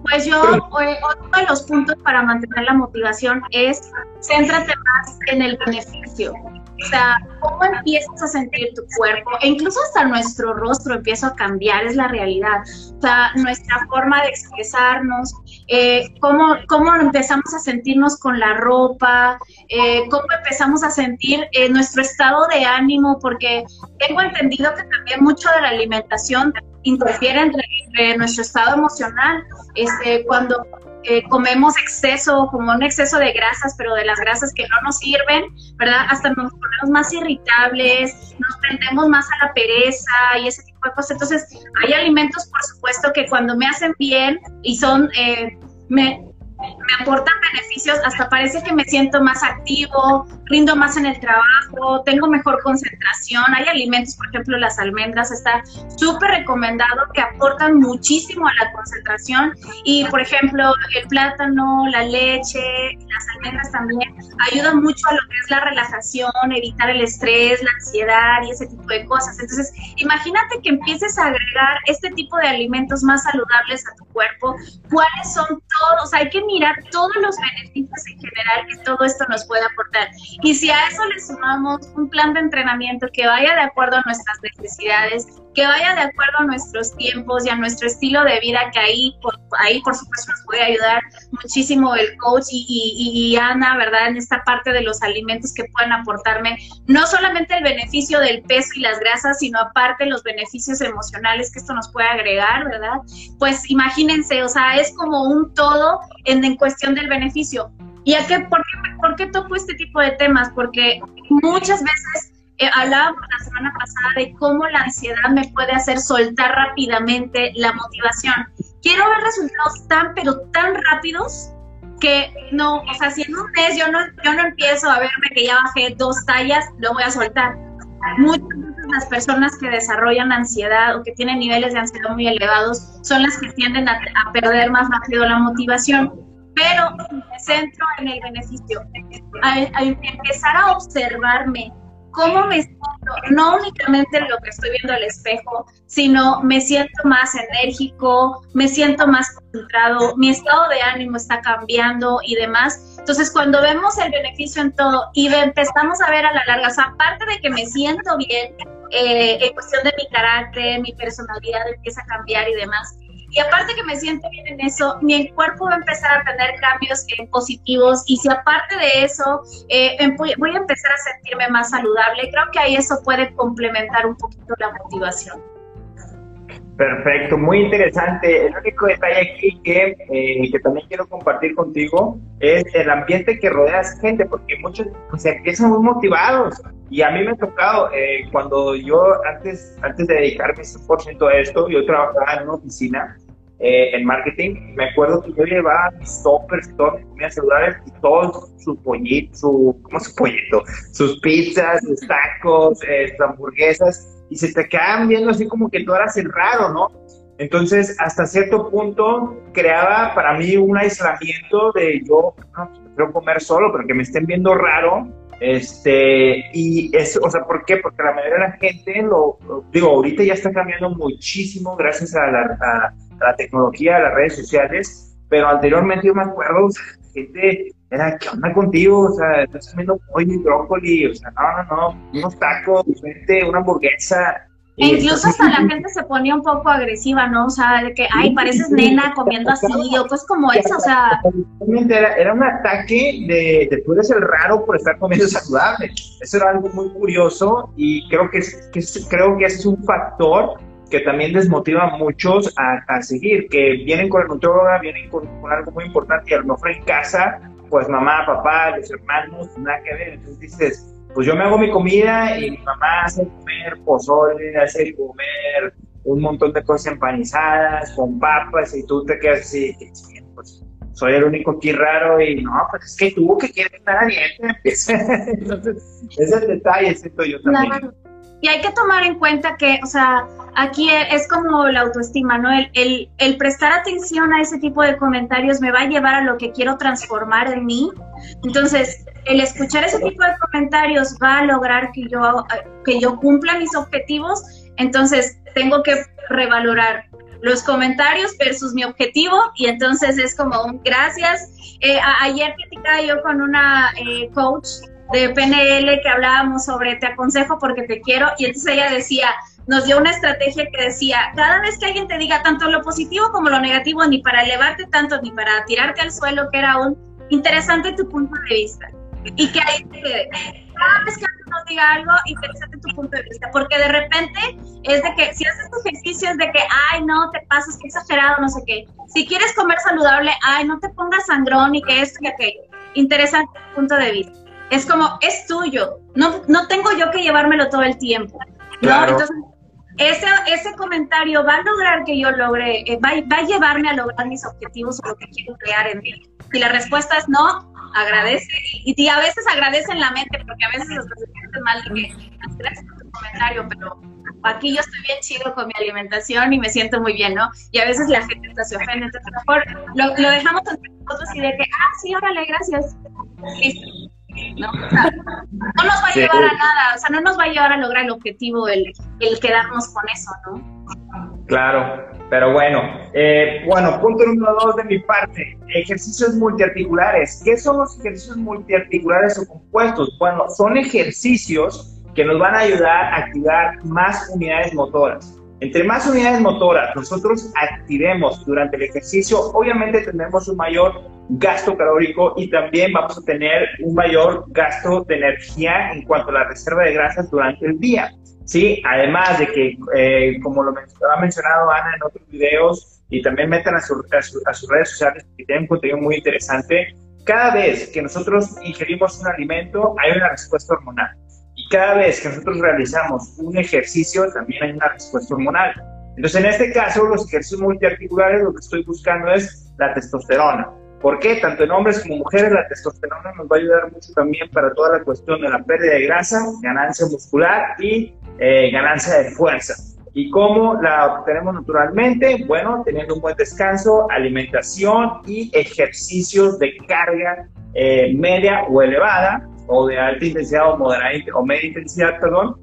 Pues yo, eh, otro de los puntos para mantener la motivación es céntrate más en el beneficio. O sea, cómo empiezas a sentir tu cuerpo, e incluso hasta nuestro rostro empieza a cambiar, es la realidad. O sea, nuestra forma de expresarnos, eh, cómo, cómo empezamos a sentirnos con la ropa, eh, cómo empezamos a sentir eh, nuestro estado de ánimo, porque tengo entendido que también mucho de la alimentación interfiere entre, nuestro estado emocional. Este, cuando eh, comemos exceso, como un exceso de grasas, pero de las grasas que no nos sirven, ¿verdad? Hasta nos ponemos más irritables, nos prendemos más a la pereza y ese tipo de cosas. Entonces, hay alimentos, por supuesto, que cuando me hacen bien y son, eh, me, me aportan beneficios, hasta parece que me siento más activo, rindo más en el trabajo, tengo mejor concentración. Hay alimentos, por ejemplo, las almendras, está súper recomendado que aportan muchísimo a la concentración. Y, por ejemplo, el plátano, la leche, las almendras también ayudan mucho a lo que es la relajación, evitar el estrés, la ansiedad y ese tipo de cosas. Entonces, imagínate que empieces a agregar este tipo de alimentos más saludables a tu cuerpo. ¿Cuáles son todos? Hay que mirar todos los beneficios en general que todo esto nos puede aportar. Y si a eso le sumamos un plan de entrenamiento que vaya de acuerdo a nuestras necesidades, que vaya de acuerdo a nuestros tiempos y a nuestro estilo de vida, que ahí por, ahí por supuesto nos puede ayudar muchísimo el coach y, y, Ana, ¿verdad? En esta parte de los alimentos que pueden aportarme, no solamente el beneficio del peso y las grasas, sino aparte los beneficios emocionales que esto nos puede agregar, ¿verdad? Pues imagínense, o sea, es como un todo en cuestión del beneficio. ¿Y a qué, por, qué, por qué toco este tipo de temas? Porque muchas veces eh, hablábamos la semana pasada de cómo la ansiedad me puede hacer soltar rápidamente la motivación. quiero ver resultados tan, pero tan rápidos que no, o sea, si en un mes yo no, yo no empiezo a verme que ya bajé dos tallas, lo voy a soltar. Muchas veces las personas que desarrollan ansiedad o que tienen niveles de ansiedad muy elevados son las que tienden a, a perder más rápido la motivación. Pero me centro en el beneficio, a, a empezar a observarme cómo me siento, no únicamente en lo que estoy viendo al espejo, sino me siento más enérgico, me siento más concentrado, mi estado de ánimo está cambiando y demás. Entonces, cuando vemos el beneficio en todo y empezamos a ver a la larga, o sea, aparte de que me siento bien, eh, en cuestión de mi carácter, mi personalidad empieza a cambiar y demás, y aparte que me siento bien en eso, mi cuerpo va a empezar a tener cambios positivos y si aparte de eso eh, em, voy, a empezar a sentirme más saludable, creo que ahí eso puede complementar un poquito la motivación.
Perfecto, muy interesante. El único detalle aquí que, eh, que también quiero compartir contigo es el ambiente que rodea gente, porque muchos pues, empiezan muy motivados. Y a mí me ha tocado, eh, cuando yo antes, antes de dedicarme 100% a esto, yo trabajaba en una oficina eh, en marketing, me acuerdo que yo llevaba mis toppers y todas mis comidas saludables y todos su pollito, su, ¿cómo su pollito? Sus pizzas, sus tacos, eh, sus hamburguesas, y se te quedaban viendo así como que todo era cerrado, ¿no? Entonces, hasta cierto punto, creaba para mí un aislamiento de yo, no, pues, prefiero comer solo, pero que me estén viendo raro, este, y eso, o sea, ¿por qué? Porque la mayoría de la gente, lo, digo, ahorita ya está cambiando muchísimo gracias a la, la tecnología, las redes sociales, pero anteriormente yo me acuerdo, o sea, gente era, ¿qué onda contigo? O sea, estás comiendo pollo y brócoli, o sea, no, no, no, unos tacos, una hamburguesa,
e incluso hasta la gente se ponía un poco agresiva, ¿no? O sea, de que, ay, pareces nena comiendo así, o pues como eso, o sea...
Era, era un ataque de, de, tú eres el raro por estar comiendo saludable. Eso era algo muy curioso y creo que, que creo que ese es un factor que también desmotiva a muchos a, seguir, que vienen con la nutróloga, vienen con, algo muy importante y a lo mejor en casa, pues mamá, papá, los hermanos, nada que ver. Entonces dices, pues yo me hago mi comida y mi mamá hace comer pozole, hace comer un montón de cosas empanizadas con papas y tú te quedas así, pues soy el único aquí raro y no, pues es que tú que quieres estar a dieta. Entonces, ese es el detalle, siento yo también.
Y hay que tomar en cuenta que, o sea, aquí es como la autoestima, ¿no? El, el, prestar atención a ese tipo de comentarios me va a llevar a lo que quiero transformar en mí. Entonces, el escuchar ese tipo de comentarios va a lograr que yo, que yo cumpla mis objetivos. Entonces, tengo que revalorar los comentarios versus mi objetivo y entonces es como un gracias. Eh, ayer platicaba yo con una eh, coach de PNL que hablábamos sobre te aconsejo porque te quiero y entonces ella decía, nos dio una estrategia que decía, cada vez que alguien te diga tanto lo positivo como lo negativo, ni para elevarte tanto, ni para tirarte al suelo, que era un interesante tu punto de vista. Y que ahí te cada vez que alguien nos diga algo, interesante tu punto de vista, porque de repente es de que si haces ejercicios de que, ay, no, te pasas, que exagerado, no sé qué. Si quieres comer saludable, ay, no te pongas sangrón y que esto y aquello. Interesante tu punto de vista es como, es tuyo, no, no tengo yo que llevármelo todo el tiempo. ¿no? Entonces, ese, ese comentario va a lograr que yo logre, eh, va, va, a llevarme a lograr mis objetivos o lo que quiero crear en mí. Si la respuesta es no, agradece. Y, y a veces agradece en la mente, porque a veces los se mal de que gracias por tu comentario, pero aquí yo estoy bien chido con mi alimentación y me siento muy bien, ¿no? Y a veces la gente se ofende, entonces mejor lo, lo dejamos entre nosotros y de que, ah, sí, órale, gracias. Listo. ¿No? no nos va a llevar a nada, o sea, no nos va a llevar a lograr el objetivo el, el quedarnos con eso, ¿no?
Claro, pero bueno, eh, bueno, punto número dos de mi parte, ejercicios multiarticulares. ¿Qué son los ejercicios multiarticulares o compuestos? Bueno, son ejercicios que nos van a ayudar a activar más unidades motoras. Entre más unidades motoras nosotros activemos durante el ejercicio, obviamente tendremos un mayor gasto calórico y también vamos a tener un mayor gasto de energía en cuanto a la reserva de grasas durante el día. ¿sí? Además de que, eh, como lo ha mencionado Ana en otros videos, y también metan a, a, a sus redes sociales que tienen un contenido muy interesante, cada vez que nosotros ingerimos un alimento hay una respuesta hormonal. Cada vez que nosotros realizamos un ejercicio también hay una respuesta hormonal. Entonces, en este caso, los ejercicios multiarticulares, lo que estoy buscando es la testosterona. ¿Por qué? Tanto en hombres como mujeres, la testosterona nos va a ayudar mucho también para toda la cuestión de la pérdida de grasa, ganancia muscular y eh, ganancia de fuerza. ¿Y cómo la obtenemos naturalmente? Bueno, teniendo un buen descanso, alimentación y ejercicios de carga eh, media o elevada, o de alta intensidad o moderada o media intensidad, perdón,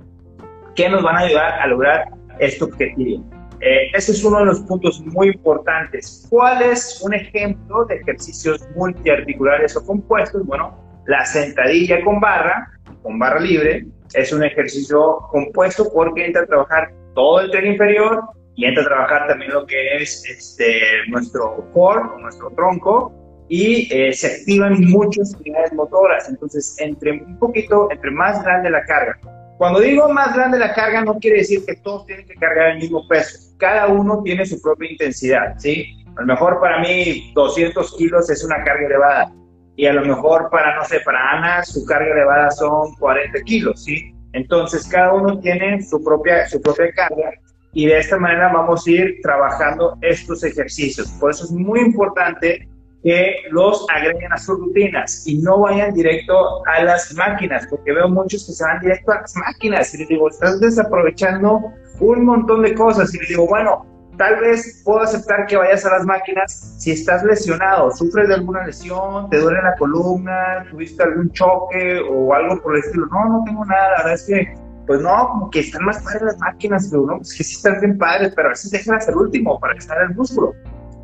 que nos van a ayudar a lograr este objetivo. Eh, ese es uno de los puntos muy importantes. ¿Cuál es un ejemplo de ejercicios multiarticulares o compuestos? Bueno, la sentadilla con barra, con barra libre, es un ejercicio compuesto porque entra a trabajar todo el tren inferior y entra a trabajar también lo que es este, nuestro core, nuestro tronco, y eh, se activan muchas unidades motoras. Entonces, entre un poquito, entre más grande la carga. Cuando digo más grande la carga, no quiere decir que todos tienen que cargar el mismo peso. Cada uno tiene su propia intensidad, ¿sí? A lo mejor para mí 200 kilos es una carga elevada y a lo mejor para, no sé, para Ana su carga elevada son 40 kilos, ¿sí? Entonces cada uno tiene su propia, su propia carga y de esta manera vamos a ir trabajando estos ejercicios. Por eso es muy importante que los agreguen a sus rutinas y no vayan directo a las máquinas, porque veo muchos que se van directo a las máquinas y les digo, estás desaprovechando un montón de cosas y les digo, bueno, tal vez puedo aceptar que vayas a las máquinas si estás lesionado, sufres de alguna lesión, te duele la columna, tuviste algún choque o algo por el estilo. No, no tengo nada, la verdad es que, pues no, como que están más padres las máquinas, pero no, pues que sí están bien padres, pero a veces dejan hasta el último para salga el músculo.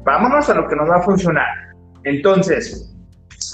Vámonos a lo que nos va a funcionar. Entonces,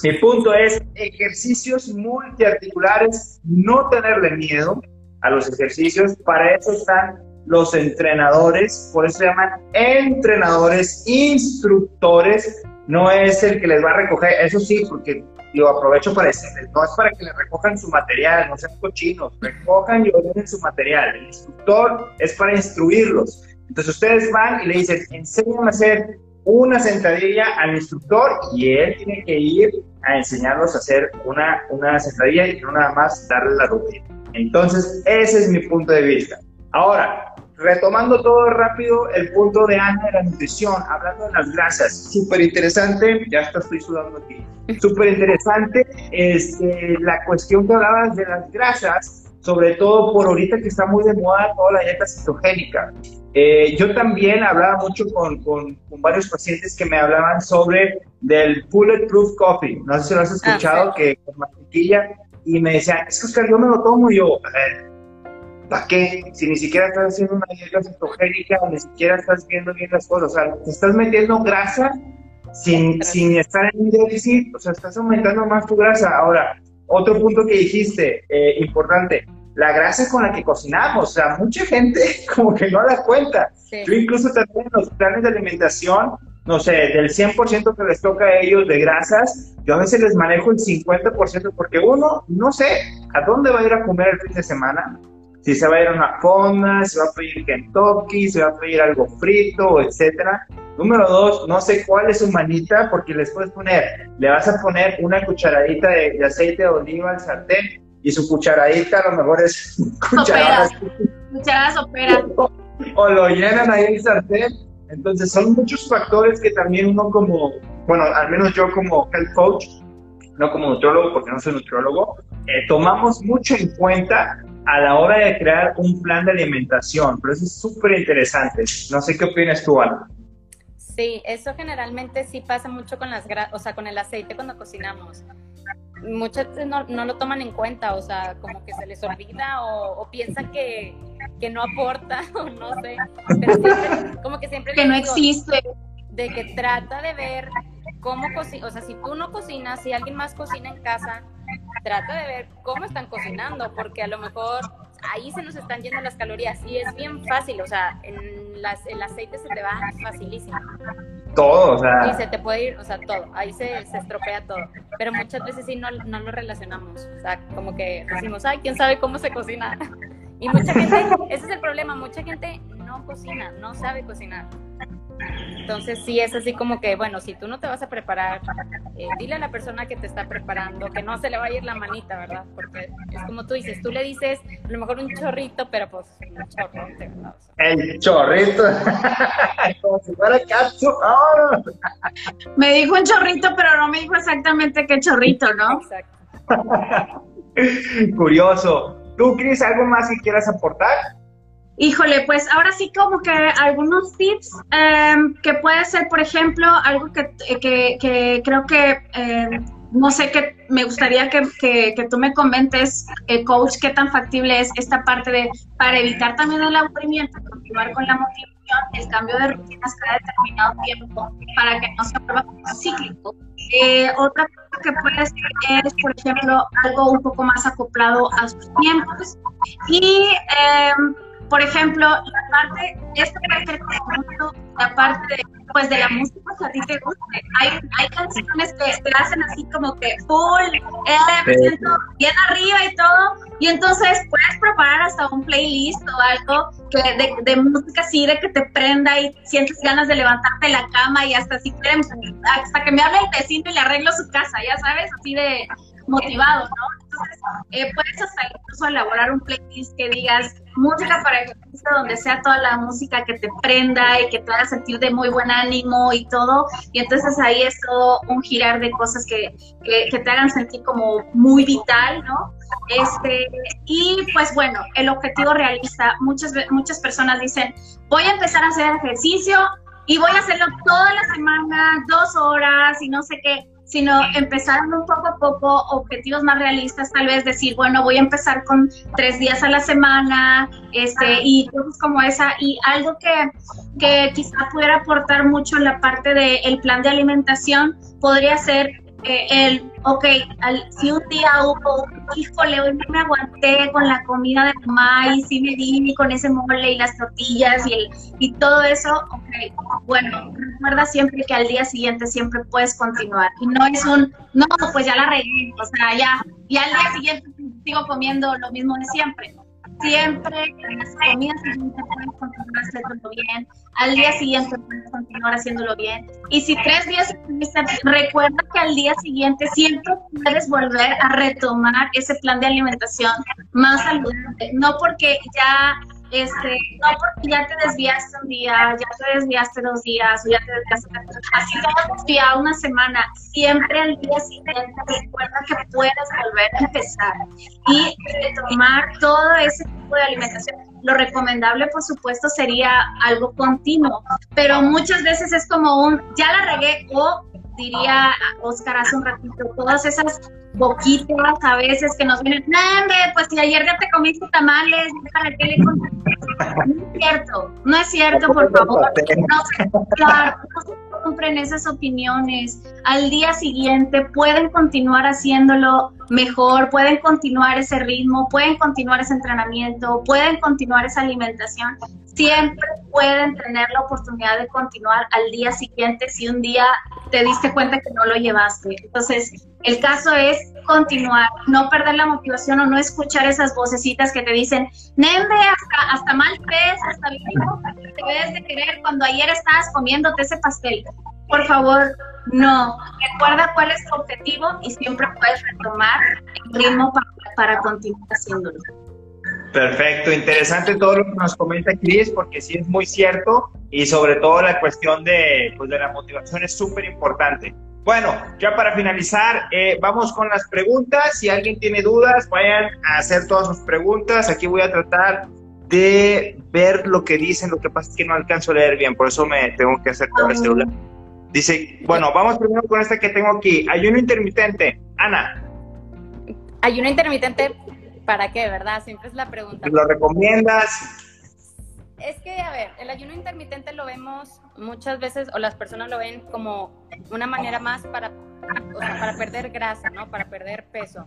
mi punto es ejercicios multiarticulares, no tenerle miedo a los ejercicios, para eso están los entrenadores, por eso se llaman entrenadores, instructores, no es el que les va a recoger, eso sí, porque lo aprovecho para decirles, no es para que les recojan su material, no sean cochinos, recojan y ordenen su material, el instructor es para instruirlos. Entonces ustedes van y le dicen, enséñame a hacer una sentadilla al instructor y él tiene que ir a enseñarlos a hacer una, una sentadilla y no nada más darle la rutina. Entonces, ese es mi punto de vista. Ahora, retomando todo rápido el punto de Ana de la nutrición, hablando de las grasas, súper interesante, ya estoy sudando aquí, súper interesante este, la cuestión que hablabas de las grasas, sobre todo por ahorita que está muy de moda toda la dieta cetogénica. Eh, yo también hablaba mucho con, con, varios pacientes que me hablaban sobre del Bulletproof Coffee, no sé si lo has ah, escuchado, que con mantequilla, y me decían, es que Oscar, yo me lo tomo y yo, ¿para qué? Si ni siquiera estás haciendo una dieta cetogénica ni siquiera estás viendo bien las cosas, o sea, te estás metiendo grasa sin, sin estar en un déficit, o sea, estás aumentando más tu grasa. Ahora, otro punto que dijiste, eh, importante, la grasa con la que cocinamos, o sea, mucha gente como que no da cuenta. Yo incluso también en los planes de alimentación, no sé, del 100% que les toca a ellos de grasas, yo a veces les manejo el 50% porque uno, no sé, ¿a dónde va a ir a comer el fin de semana? si se va a ir a una fonda, si va a pedir Kentucky, si va a pedir algo frito, etcétera. Número dos, no sé cuál es su manita, porque les puedes poner, le vas a poner una cucharadita de, aceite de oliva al sartén y su cucharadita a lo mejor es
cucharadas. Cucharadas opera.
O lo llenan ahí el sartén. Entonces son muchos factores que también uno como, bueno, al menos yo como health coach, no como nutriólogo, porque no soy nutriólogo, eh, tomamos mucho en cuenta a la hora de crear un plan de alimentación, pero eso es súper interesante. No sé qué opinas tú, Ana.
Sí, eso generalmente sí pasa mucho con las o sea, con el aceite cuando cocinamos. Muchos no, no, lo toman en cuenta, o sea, como que se les olvida o, piensan que, que, no aporta, o no sé. Pero siempre, como que siempre.
Que no existe.
De que trata de ver cómo cocina, o sea, si tú no cocinas, si alguien más cocina en casa, trata de ver cómo están cocinando, porque a lo mejor ahí se nos están yendo las calorías y es bien fácil, o sea, en las, el aceite se te va facilísimo.
Todo, o sea.
Y se te puede ir, o sea, todo, ahí se, se estropea todo. Pero muchas veces sí no, no lo relacionamos, o sea, como que decimos, ay, quién sabe cómo se cocina. Y mucha gente, ese es el problema, mucha gente no cocina, no sabe cocinar. Entonces sí es así como que, bueno, si tú no te vas a preparar eh, dile a la persona que te está preparando que no se le va a ir la manita, ¿verdad? Porque es como tú dices, tú le dices a lo mejor un chorrito, pero pues un chorrote, ¿verdad?
El chorrito, como si fuera ¡Oh!
Me dijo un chorrito, pero no me dijo exactamente qué chorrito, ¿no?
Exacto. Curioso. ¿Tú, Cris, algo más que quieras aportar?
Híjole, pues ahora sí como que algunos tips em, que puede ser, por ejemplo, algo que, creo que, em, no sé, que me gustaría que, que tú me comentes, eh, coach, qué tan factible es esta parte de, para evitar también el aburrimiento, continuar con la motivación, el cambio de rutinas cada determinado tiempo, para que no se vuelva cíclico. Eh, otra cosa que puede ser es, por ejemplo, algo un poco más acoplado a sus tiempos. Y em, por ejemplo, la parte, ser mucho la parte de, pues, de la música que a ti te guste. Hay, hay canciones que te hacen así como que full, eh, bien arriba y todo, y entonces puedes preparar hasta un playlist o algo que de, de, música así, de que te prenda y sientes ganas de levantarte de la cama y hasta si quieren, hasta que me hable el vecino y le arreglo su casa, ya sabes, así de motivado, ¿no? Entonces, eh, puedes hasta incluso elaborar un playlist que digas música para ejercicio, donde sea toda la música que te prenda y que te haga sentir de muy buen ánimo y todo. Y entonces ahí es todo un girar de cosas que, que, te hagan sentir como muy vital, ¿no? Este, y pues bueno, el objetivo realista, muchas, muchas personas dicen, voy a empezar a hacer ejercicio y voy a hacerlo toda la semana, dos horas y no sé qué sino empezar un poco a poco, objetivos más realistas, tal vez decir, bueno, voy a empezar con tres días a la semana, este, y cosas como esa, y algo que, que quizá pudiera aportar mucho en la parte del plan de alimentación podría ser el, ok, si un día hubo híjole, hoy no me aguanté con la comida de mamá y sí me di con ese mole y las tortillas y, el, y todo eso, ok, bueno, recuerda siempre que al día siguiente siempre puedes continuar. Y no es un, no, pues ya la regué, o sea, ya, y al día siguiente sigo comiendo lo mismo de siempre siempre en las comidas siguientes puedes continuar haciéndolo bien, al día siguiente puedes continuar haciéndolo bien. Y si tres días recuerda que al día siguiente siempre puedes volver a retomar ese plan de alimentación más saludable, no porque ya este, no porque ya te desviaste un día, ya te desviaste dos días, o ya te desviaste, así te desviado una semana, siempre al día siguiente recuerda que puedes volver a empezar y tomar todo ese tipo de alimentación. Lo recomendable, por supuesto, sería algo continuo, pero muchas veces es como un, ya la regué o diría Oscar hace un ratito, todas esas boquitas a veces que nos vienen, no, pues si ayer ya te comiste tamales, ¿para qué le No es cierto, no es cierto, por favor. No claro, no se compren esas opiniones. Al día siguiente pueden continuar haciéndolo mejor, pueden continuar ese ritmo, pueden continuar ese entrenamiento, pueden continuar esa alimentación siempre pueden tener la oportunidad de continuar al día siguiente si un día te diste cuenta que no lo llevaste. Entonces, el caso es continuar, no perder la motivación o no escuchar esas vocecitas que te dicen, Nembe, hasta, hasta mal pez, hasta bien te debes de querer cuando ayer estabas comiéndote ese pastel. Por favor, no. Recuerda cuál es tu objetivo y siempre puedes retomar el ritmo para, para continuar haciéndolo.
Perfecto, interesante todo lo que nos comenta Cris, porque sí es muy cierto y sobre todo la cuestión de, pues, de la motivación es súper importante. Bueno, ya para finalizar, eh, vamos con las preguntas. Si alguien tiene dudas, vayan a hacer todas sus preguntas. Aquí voy a tratar de ver lo que dicen. Lo que pasa es que no alcanzo a leer bien, por eso me tengo que hacer con el celular. Dice, bueno, vamos primero con esta que tengo aquí. Ayuno intermitente. Ana.
Ayuno intermitente ¿Para qué, verdad? Siempre es la pregunta.
¿Lo recomiendas?
Es que, a ver, el ayuno intermitente lo vemos muchas veces, o las personas lo ven como una manera más para, para perder grasa, ¿no? Para perder peso.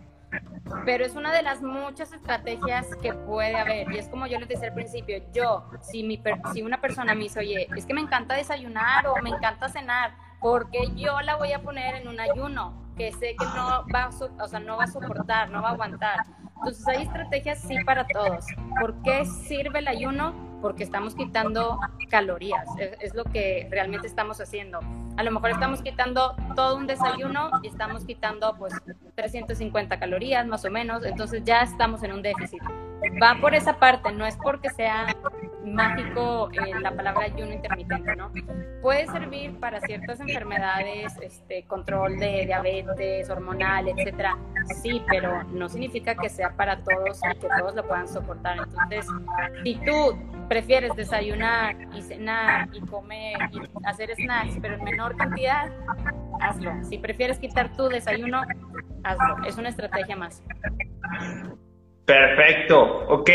Pero es una de las muchas estrategias que puede haber. Y es como yo les decía al principio, yo, si, mi, si una persona me dice, oye, es que me encanta desayunar o me encanta cenar, porque yo la voy a poner en un ayuno que sé que no va, o sea, no va a soportar, no va a aguantar? Entonces hay estrategias sí para todos. ¿Por qué sirve el ayuno? Porque estamos quitando calorías, es, lo que realmente estamos haciendo. A lo mejor estamos quitando todo un desayuno y estamos quitando pues 350 calorías más o menos, entonces ya estamos en un déficit. Va por esa parte, no es porque sea mágico eh, la palabra ayuno intermitente, ¿no? Puede servir para ciertas enfermedades, este, control de diabetes, hormonal, etcétera. Sí, pero no significa que sea para todos y que todos lo puedan soportar. Entonces, si tú prefieres desayunar y cenar y comer y hacer snacks, pero en menor cantidad, hazlo. Si prefieres quitar tu desayuno, hazlo. Es una estrategia más.
Perfecto, ok.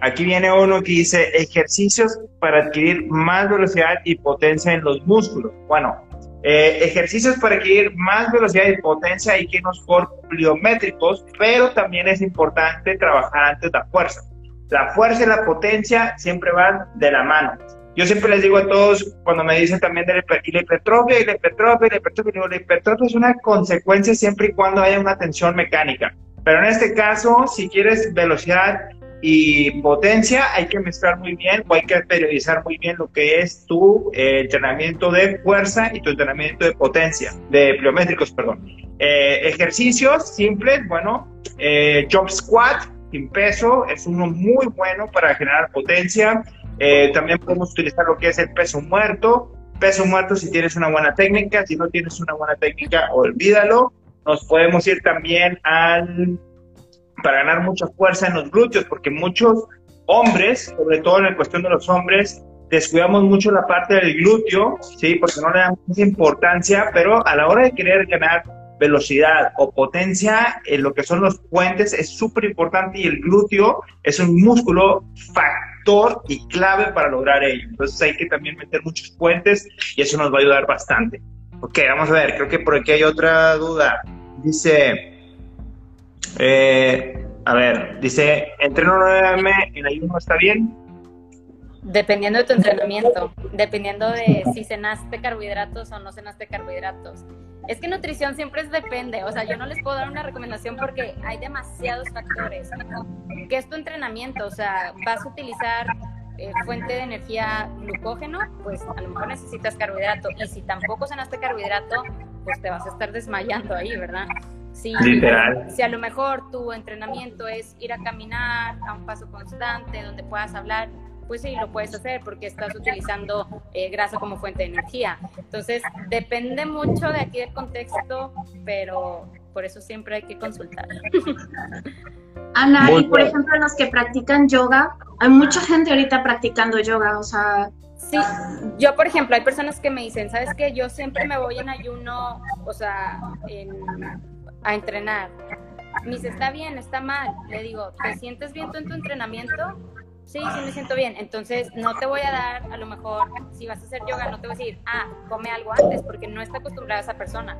Aquí viene uno que dice ejercicios para adquirir más velocidad y potencia en los músculos. Bueno, eh, ejercicios para adquirir más velocidad y potencia hay que por pliométricos, pero también es importante trabajar antes la fuerza. La fuerza y la potencia siempre van de la mano. Yo siempre les digo a todos cuando me dicen también de la hipertrofia y la hipertrofia, la hipertrofia, la hipertrofia es una consecuencia siempre y cuando haya una tensión mecánica. Pero en este caso, si quieres velocidad y potencia, hay que mezclar muy bien o hay que periodizar muy bien lo que es tu eh, entrenamiento de fuerza y tu entrenamiento de potencia, de pliométricos, perdón. Eh, ejercicios simples, bueno, eh, jump squat peso es uno muy bueno para generar potencia. también podemos utilizar lo que es el peso muerto. Peso muerto si tienes una buena técnica, si no tienes una buena técnica, olvídalo nos podemos ir también al, para ganar mucha fuerza en los glúteos, porque muchos hombres, sobre todo en la cuestión de los hombres, descuidamos mucho la parte del glúteo, ¿sí? Porque no le damos importancia, pero a la hora de querer ganar velocidad o potencia, en lo que son los puentes es súper importante y el glúteo es un músculo factor y clave para lograr ello. Entonces hay que también meter muchos puentes y eso nos va a ayudar bastante. Ok, vamos a ver, creo que por aquí hay otra duda. Dice, eh, a ver, dice, entreno 9M en ayuno está bien.
Dependiendo de tu entrenamiento, dependiendo de si cenaste carbohidratos o no cenaste carbohidratos. Es que nutrición siempre es depende, o sea, yo no les puedo dar una recomendación porque hay demasiados factores. ¿Qué es tu entrenamiento? O sea, vas a utilizar eh, fuente de energía glucógeno, pues a lo mejor necesitas carbohidrato. Y si tampoco cenaste carbohidrato, pues te vas a estar desmayando ahí, ¿verdad? Si, Literal. Si a lo mejor tu entrenamiento es ir a caminar a un paso constante, donde puedas hablar, pues sí, lo puedes hacer porque estás utilizando eh, grasa como fuente de energía. Entonces, depende mucho de aquí del contexto, pero por eso siempre hay que consultar.
Ana, y por ejemplo, los que practican yoga, hay mucha gente ahorita practicando yoga, o sea...
Sí, yo por ejemplo, hay personas que me dicen, ¿sabes qué? Yo siempre me voy en ayuno, o sea, a entrenar. Me dice, está bien, está mal. Le digo, ¿te sientes bien tú en tu entrenamiento? Sí, sí me siento bien. Entonces, no te voy a dar, a lo mejor, si vas a hacer yoga, no te voy a decir, ah, come algo antes, porque no está acostumbrada esa persona.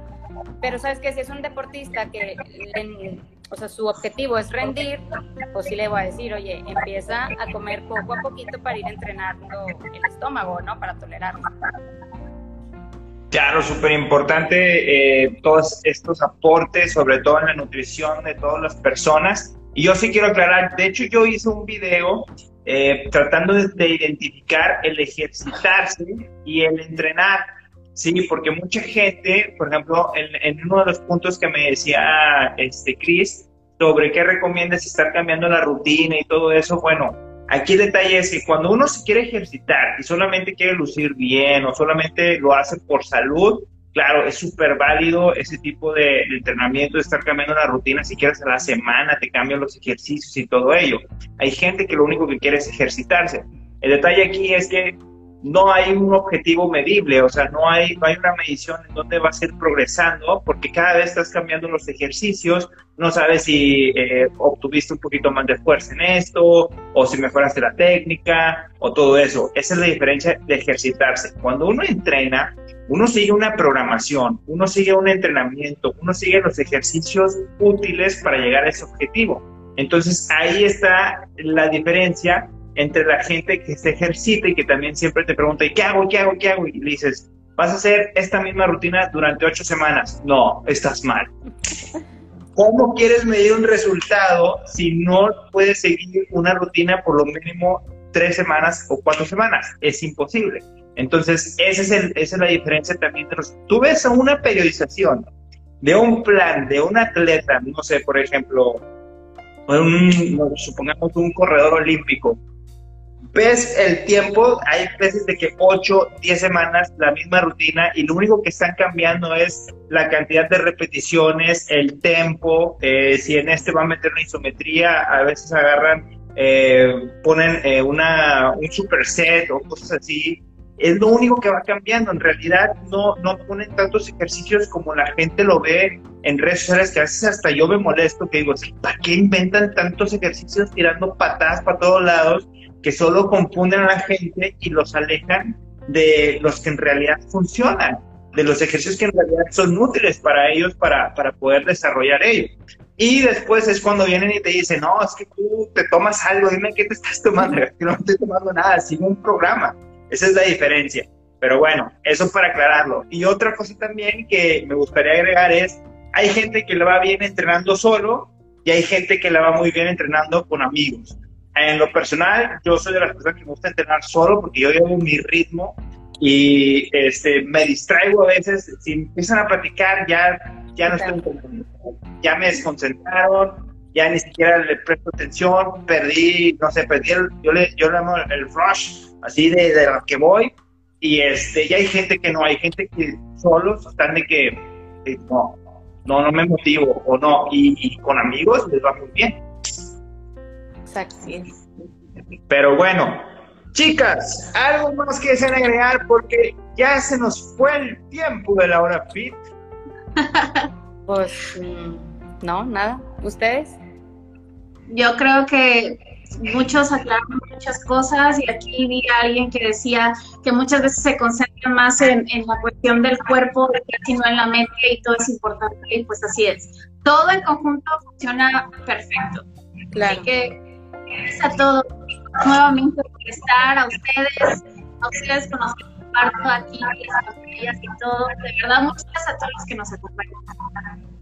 Pero sabes que si es un deportista que, o sea, su objetivo es rendir, pues sí le voy a decir, oye, empieza a comer poco a poquito para ir entrenando el estómago, ¿no? Para tolerarlo.
Claro, súper importante eh, todos estos aportes, sobre todo en la nutrición de todas las personas. Y yo sí quiero aclarar, de hecho yo hice un video eh, tratando de, identificar el ejercitarse y el entrenar. Sí, porque mucha gente, por ejemplo, en, uno de los puntos que me decía este Chris sobre qué recomiendas estar cambiando la rutina y todo eso, bueno, aquí el detalle es que cuando uno se quiere ejercitar y solamente quiere lucir bien o solamente lo hace por salud, claro, es súper válido ese tipo de, entrenamiento, de estar cambiando la rutina, si quieres a la semana te cambian los ejercicios y todo ello. Hay gente que lo único que quiere es ejercitarse. El detalle aquí es que no hay un objetivo medible, o sea, no hay, no hay una medición en dónde vas a ir progresando, porque cada vez estás cambiando los ejercicios, no sabes si eh, obtuviste un poquito más de fuerza en esto, o si mejoraste la técnica, o todo eso. Esa es la diferencia de ejercitarse. Cuando uno entrena, uno sigue una programación, uno sigue un entrenamiento, uno sigue los ejercicios útiles para llegar a ese objetivo. Entonces ahí está la diferencia entre la gente que se ejercita y que también siempre te pregunta, ¿y qué hago? ¿Qué hago? ¿Qué hago? Y le dices, ¿vas a hacer esta misma rutina durante ocho semanas? No, estás mal. ¿Cómo quieres medir un resultado si no puedes seguir una rutina por lo mínimo tres semanas o cuatro semanas. Es imposible. Entonces, ese es el, esa es la diferencia también de los... Tú ves una periodización de un plan de un atleta, no sé, por ejemplo, un, supongamos un corredor olímpico, ves el tiempo, hay veces de que 8, 10 semanas, la misma rutina, y lo único que están cambiando es la cantidad de repeticiones, el tempo, eh, si en este va a meter una isometría, a veces agarran, eh, ponen eh, una, un superset o cosas así, es lo único que va cambiando. En realidad no, no ponen tantos ejercicios como la gente lo ve en redes sociales, que a veces hasta yo me molesto, que digo, ¿para qué inventan tantos ejercicios tirando patadas para todos lados que solo confunden a la gente y los alejan de los que en realidad funcionan, de los ejercicios que en realidad son útiles para ellos para, para poder desarrollar ellos? Y después es cuando vienen y te dicen, no, es que tú te tomas algo, dime qué te estás tomando. Yo no estoy tomando nada, sigo un programa. Esa es la diferencia. Pero bueno, eso para aclararlo. Y otra cosa también que me gustaría agregar es, hay gente que le va bien entrenando solo y hay gente que le va muy bien entrenando con amigos. En lo personal, yo soy de las personas que me gusta entrenar solo porque yo llevo mi ritmo y este, me distraigo a veces. Si empiezan a platicar, ya, ya no estoy ya me desconcentraron, ya ni siquiera le presto atención, perdí, no sé, perdí el, yo le, yo le llamo el rush así de, de la que voy, y este, ya hay gente que no, hay gente que solos están de que no, no, no me motivo o no, y, con amigos les va muy bien.
Exacto.
Pero bueno, chicas, algo más que deseen agregar porque ya se nos fue el tiempo de la hora fit.
pues mm, no, nada. ¿Ustedes?
Yo creo que muchos aclaran muchas cosas y aquí vi a alguien que decía que muchas veces se concentra más en, la cuestión del cuerpo, sino en la mente y todo es importante y pues así es. Todo en conjunto funciona perfecto. Así que gracias a todos nuevamente por estar, a ustedes, a ustedes con los que comparto aquí, las y todo. De verdad, muchas gracias a todos los que nos acompañan.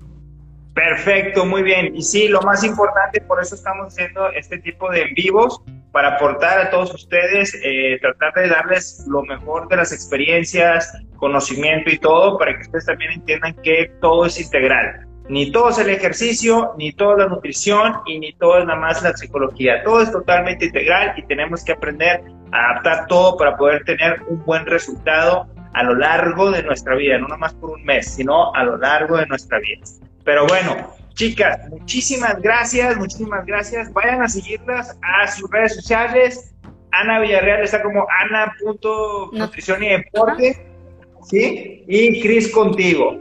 Perfecto, muy bien. Y sí, lo más importante, por eso estamos haciendo este tipo de en vivos, para aportar a todos ustedes, eh, tratar de darles lo mejor de las experiencias, conocimiento y todo, para que ustedes también entiendan que todo es integral. Ni todo es el ejercicio, ni todo es la nutrición y ni todo es nada más la psicología. Todo es totalmente integral y tenemos que aprender a adaptar todo para poder tener un buen resultado a lo largo de nuestra vida, no nada más por un mes, sino a lo largo de nuestra vida. Pero bueno, chicas, muchísimas gracias, muchísimas gracias. Vayan a seguirlas a sus redes sociales. Ana Villarreal está como ana.nutrición y deporte, ¿sí? Y Cris contigo,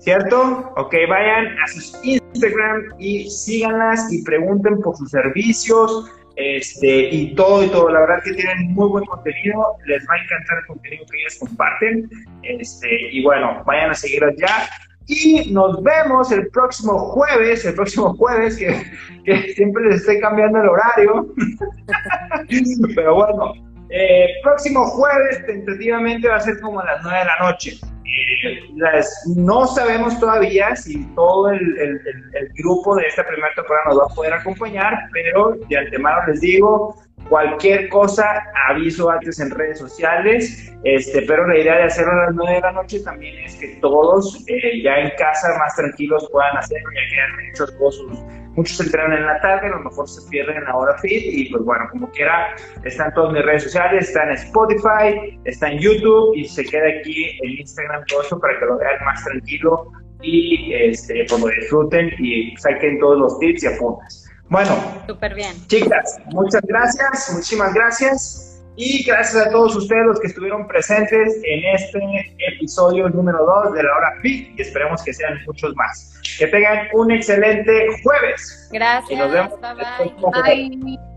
¿cierto? Ok, vayan a sus Instagram y síganlas y pregunten por sus servicios, este, y todo y todo. La verdad que tienen muy buen contenido, les va a encantar el contenido que ellas comparten. Este, y bueno, vayan a seguirlas ya. Y nos vemos el próximo jueves, el próximo jueves, que, siempre les estoy cambiando el horario. Pero bueno, eh, próximo jueves tentativamente va a ser como a las 9 de la noche. Eh, no sabemos todavía si todo el, el, grupo de esta primera temporada nos va a poder acompañar, pero de antemano les digo, Cualquier cosa, aviso antes en redes sociales, este, pero la idea de hacerlo a las 9 de la noche también es que todos eh, ya en casa más tranquilos puedan hacerlo, ya que han hecho cosas. Muchos entrenan en la tarde, a lo mejor se pierden en la hora fit y pues bueno, como quiera, están todas mis redes sociales, está en Spotify, está en YouTube y se queda aquí en Instagram todo eso para que lo vean más tranquilo y este, pues lo disfruten y saquen todos los tips y apuntes. Bueno,
súper bien.
Chicas, muchas gracias, muchísimas gracias. Y gracias a todos ustedes los que estuvieron presentes en este episodio número 2 de la hora PIC y esperemos que sean muchos más. Que tengan un excelente jueves.
Gracias. Y nos vemos. bye. bye.